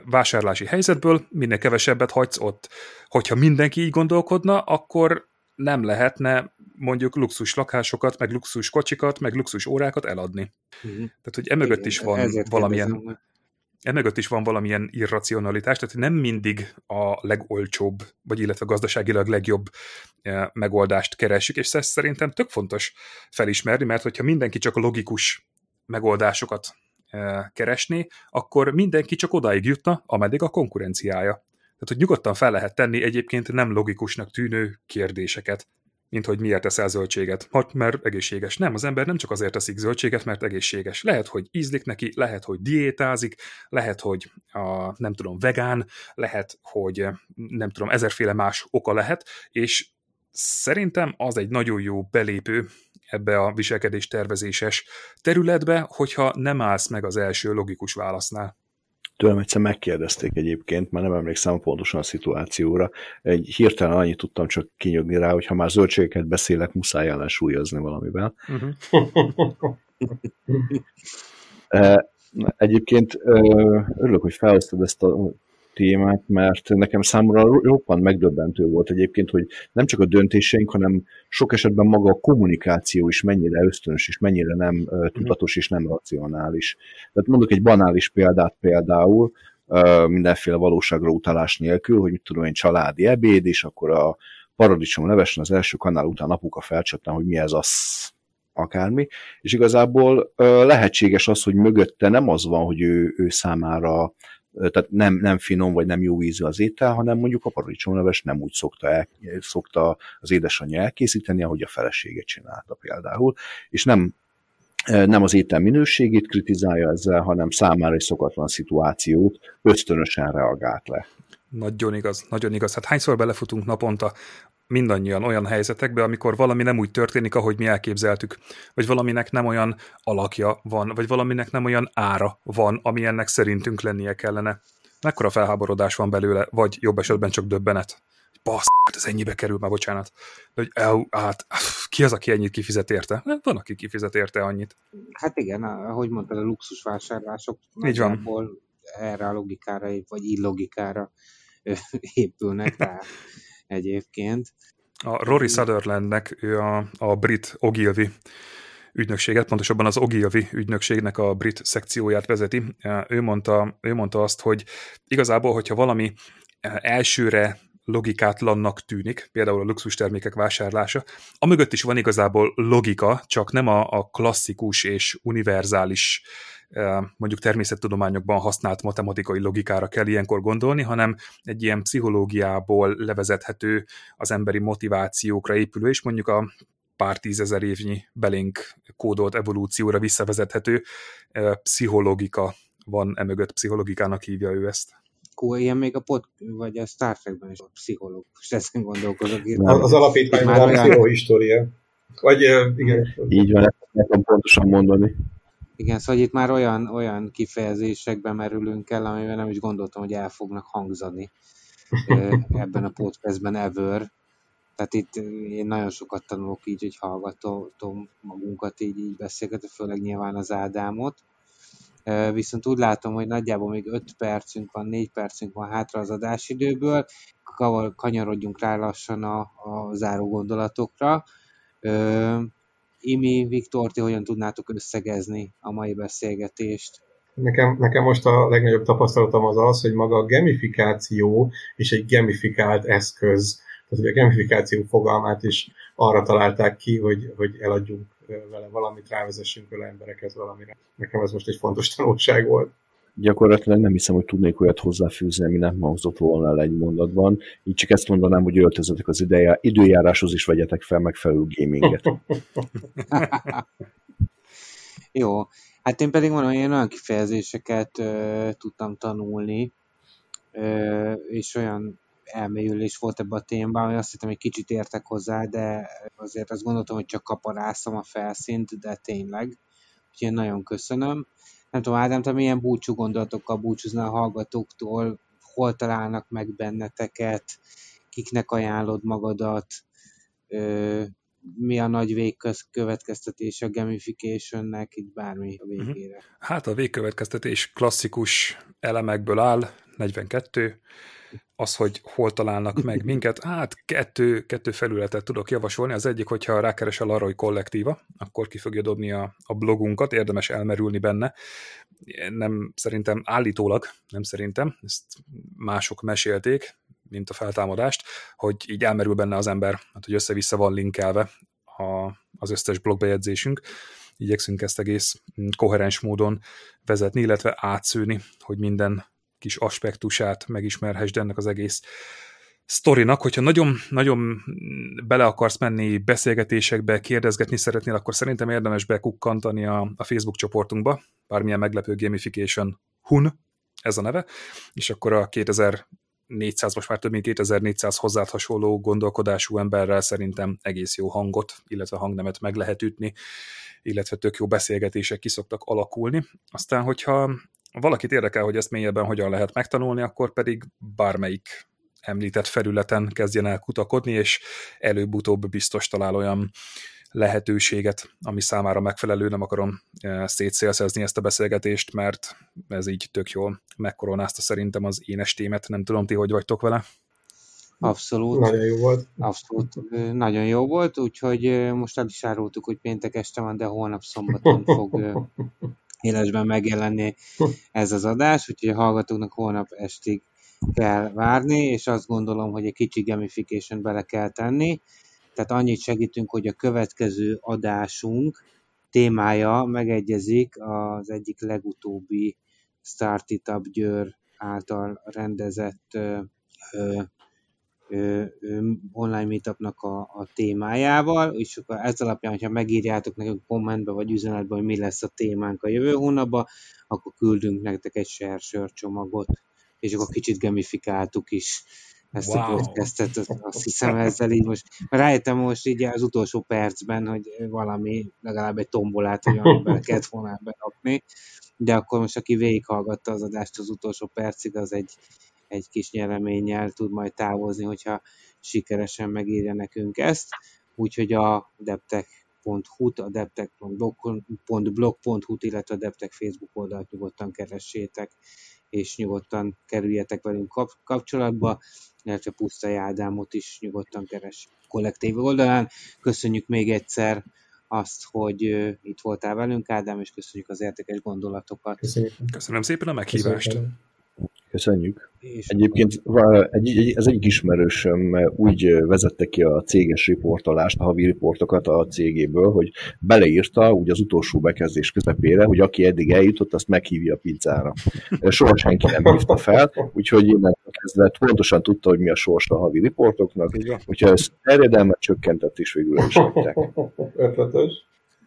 vásárlási helyzetből, minél kevesebbet hagysz ott. Hogyha mindenki így gondolkodna, akkor nem lehetne mondjuk luxus lakásokat, meg luxus kocsikat, meg luxus órákat eladni. Uh-huh. Tehát, hogy emögött is van valamilyen emögött is van valamilyen irracionalitás, tehát nem mindig a legolcsóbb, vagy illetve gazdaságilag legjobb megoldást keresjük, és ez szerintem tök fontos felismerni, mert hogyha mindenki csak logikus megoldásokat keresni, akkor mindenki csak odáig jutna, ameddig a konkurenciája. Tehát, hogy nyugodtan fel lehet tenni egyébként nem logikusnak tűnő kérdéseket, mint hogy miért teszel zöldséget. Hát, mert egészséges. Nem, az ember nem csak azért teszik zöldséget, mert egészséges. Lehet, hogy ízlik neki, lehet, hogy diétázik, lehet, hogy a, nem tudom, vegán, lehet, hogy nem tudom, ezerféle más oka lehet, és szerintem az egy nagyon jó belépő ebbe a viselkedés tervezéses területbe, hogyha nem állsz meg az első logikus válasznál. Tőlem egyszer megkérdezték egyébként, már nem emlékszem pontosan a szituációra. Egy hirtelen annyit tudtam csak kinyögni rá, hogy ha már zöldségeket beszélek, muszáj ellensúlyozni valamivel. Uh-huh. Egyébként örülök, hogy felhoztad ezt a témát, mert nekem számomra roppant megdöbbentő volt egyébként, hogy nem csak a döntéseink, hanem sok esetben maga a kommunikáció is mennyire ösztönös, és mennyire nem tudatos és nem racionális. Tehát mondok egy banális példát például, mindenféle valóságra utalás nélkül, hogy mit tudom én, családi ebéd, és akkor a paradicsom levesen az első kanál után apuka felcsatna, hogy mi ez az akármi, és igazából lehetséges az, hogy mögötte nem az van, hogy ő, ő számára tehát nem, nem finom vagy nem jó ízű az étel, hanem mondjuk a paradicsomleves nem úgy szokta, el, szokta az édesanyja elkészíteni, ahogy a felesége csinálta például, és nem nem az étel minőségét kritizálja ezzel, hanem számára egy szokatlan szituációt ösztönösen reagált le. Nagyon igaz, nagyon igaz. Hát hányszor belefutunk naponta mindannyian olyan helyzetekbe, amikor valami nem úgy történik, ahogy mi elképzeltük, vagy valaminek nem olyan alakja van, vagy valaminek nem olyan ára van, ami ennek szerintünk lennie kellene. Mekkora felháborodás van belőle, vagy jobb esetben csak döbbenet. Bassz, hát ez ennyibe kerül, már bocsánat. De hogy el, hát, ki az, aki ennyit kifizet érte? Van, aki kifizet érte annyit. Hát igen, ahogy mondtad, a luxusvásárlások Így van. erre a logikára, vagy illogikára épülnek rá egyébként. A Rory Sutherlandnek ő a, a brit Ogilvy ügynökséget, pontosabban az Ogilvy ügynökségnek a brit szekcióját vezeti. Ő mondta, ő mondta azt, hogy igazából, hogyha valami elsőre logikátlannak tűnik, például a luxus termékek vásárlása. A mögött is van igazából logika, csak nem a, a klasszikus és univerzális mondjuk természettudományokban használt matematikai logikára kell ilyenkor gondolni, hanem egy ilyen pszichológiából levezethető az emberi motivációkra épülő, és mondjuk a pár tízezer évnyi belénk kódolt evolúcióra visszavezethető pszichológika van emögött, pszichologikának hívja ő ezt. Ilyen még a pot, vagy a Star Trekben is a pszichológus, ezen gondolkozok. Az, az alapítványban van olyan... pszichohistória. Vagy igen. Így van, ezt nekem pontosan mondani. Igen, szóval itt már olyan, olyan kifejezésekbe merülünk el, amivel nem is gondoltam, hogy el fognak hangzani ebben a podcastben ever. Tehát itt én nagyon sokat tanulok így, hogy hallgatom magunkat így, így beszélgetve, főleg nyilván az Ádámot. Viszont úgy látom, hogy nagyjából még 5 percünk van, 4 percünk van hátra az adásidőből, kanyarodjunk rá lassan a, a záró gondolatokra. Imi, Viktor, ti hogyan tudnátok összegezni a mai beszélgetést? Nekem, nekem most a legnagyobb tapasztalatom az az, hogy maga a gamifikáció és egy gamifikált eszköz, tehát hogy a gamifikáció fogalmát is arra találták ki, hogy, hogy eladjunk vele valamit, rávezessünk vele embereket valamire. Nekem ez most egy fontos tanulság volt gyakorlatilag nem hiszem, hogy tudnék olyat hozzáfűzni, ami nem hangzott volna el egy mondatban. Így csak ezt mondanám, hogy öltözetek az ideje, időjáráshoz is vegyetek fel megfelelő gaminget. Jó, hát én pedig mondom, én olyan kifejezéseket ö, tudtam tanulni, ö, és olyan elmélyülés volt ebbe a témában, hogy azt hittem, hogy kicsit értek hozzá, de azért azt gondoltam, hogy csak kaparászom a felszínt, de tényleg. Úgyhogy én nagyon köszönöm nem tudom, Ádám, te milyen búcsú gondolatokkal búcsúznál a hallgatóktól, hol találnak meg benneteket, kiknek ajánlod magadat, mi a nagy végkövetkeztetés a gamificationnek, itt bármi a mhm. végére. Hát a végkövetkeztetés klasszikus elemekből áll, 42, az, hogy hol találnak meg minket, hát kettő, kettő felületet tudok javasolni. Az egyik, hogyha rákeresel arra, hogy kollektíva, akkor ki fogja dobni a, a blogunkat, érdemes elmerülni benne. Nem szerintem állítólag, nem szerintem, ezt mások mesélték, mint a feltámadást, hogy így elmerül benne az ember, hát hogy össze-vissza van linkelve a, az összes blogbejegyzésünk. Igyekszünk ezt egész koherens módon vezetni, illetve átszűni, hogy minden kis aspektusát megismerhessd ennek az egész sztorinak, hogyha nagyon, nagyon bele akarsz menni beszélgetésekbe, kérdezgetni szeretnél, akkor szerintem érdemes bekukkantani a, a Facebook csoportunkba, bármilyen meglepő gamification hun, ez a neve, és akkor a 2400, most már több mint 2400 hozzád hasonló gondolkodású emberrel szerintem egész jó hangot, illetve hangnemet meg lehet ütni, illetve tök jó beszélgetések kiszoktak alakulni. Aztán, hogyha valakit érdekel, hogy ezt mélyebben hogyan lehet megtanulni, akkor pedig bármelyik említett felületen kezdjen el kutakodni, és előbb-utóbb biztos talál olyan lehetőséget, ami számára megfelelő, nem akarom eh, szétszélszezni ezt a beszélgetést, mert ez így tök jól megkoronázta szerintem az én estémet, nem tudom ti, hogy vagytok vele. Abszolút. Nagyon jó volt. Abszolút. Nagyon jó volt, úgyhogy most el is árultuk, hogy péntek este van, de holnap szombaton fog élesben megjelenni ez az adás, úgyhogy a hallgatóknak holnap estig kell várni, és azt gondolom, hogy egy kicsi gamification bele kell tenni. Tehát annyit segítünk, hogy a következő adásunk témája megegyezik az egyik legutóbbi Startup Győr által rendezett ö, ö, ö, online meetupnak a, a témájával, és akkor ez alapján, hogyha megírjátok nekünk kommentbe vagy üzenetbe, hogy mi lesz a témánk a jövő hónapban, akkor küldünk nektek egy share csomagot, és akkor kicsit gamifikáltuk is ezt wow. a podcastet, azt hiszem ezzel így most, rájöttem most így az utolsó percben, hogy valami, legalább egy tombolát, hogy bele kellett volna berakni, de akkor most aki végighallgatta az adást az utolsó percig, az egy, egy kis nyereménnyel tud majd távozni, hogyha sikeresen megírja nekünk ezt. Úgyhogy a deptech.hu-t, a deptech.blog.hu-t, illetve a Deptech Facebook oldalt nyugodtan keressétek, és nyugodtan kerüljetek velünk kapcsolatba, illetve Pusztai Ádámot is nyugodtan keres kollektív oldalán. Köszönjük még egyszer azt, hogy itt voltál velünk, Ádám, és köszönjük az értékes gondolatokat. Köszönjük. Köszönöm szépen a meghívást. Köszönjük. Köszönjük. És Egyébként egy, egy, ez egyik ismerősöm úgy vezette ki a céges riportolást, a havi riportokat a cégéből, hogy beleírta úgy az utolsó bekezdés közepére, hogy aki eddig eljutott, azt meghívja a pizzára. Soha senki nem hívta fel, úgyhogy innen kezdett pontosan tudta, hogy mi a sorsa a havi riportoknak, úgyhogy ez terjedelmet csökkentett, és végül is hagyták. Ötletes.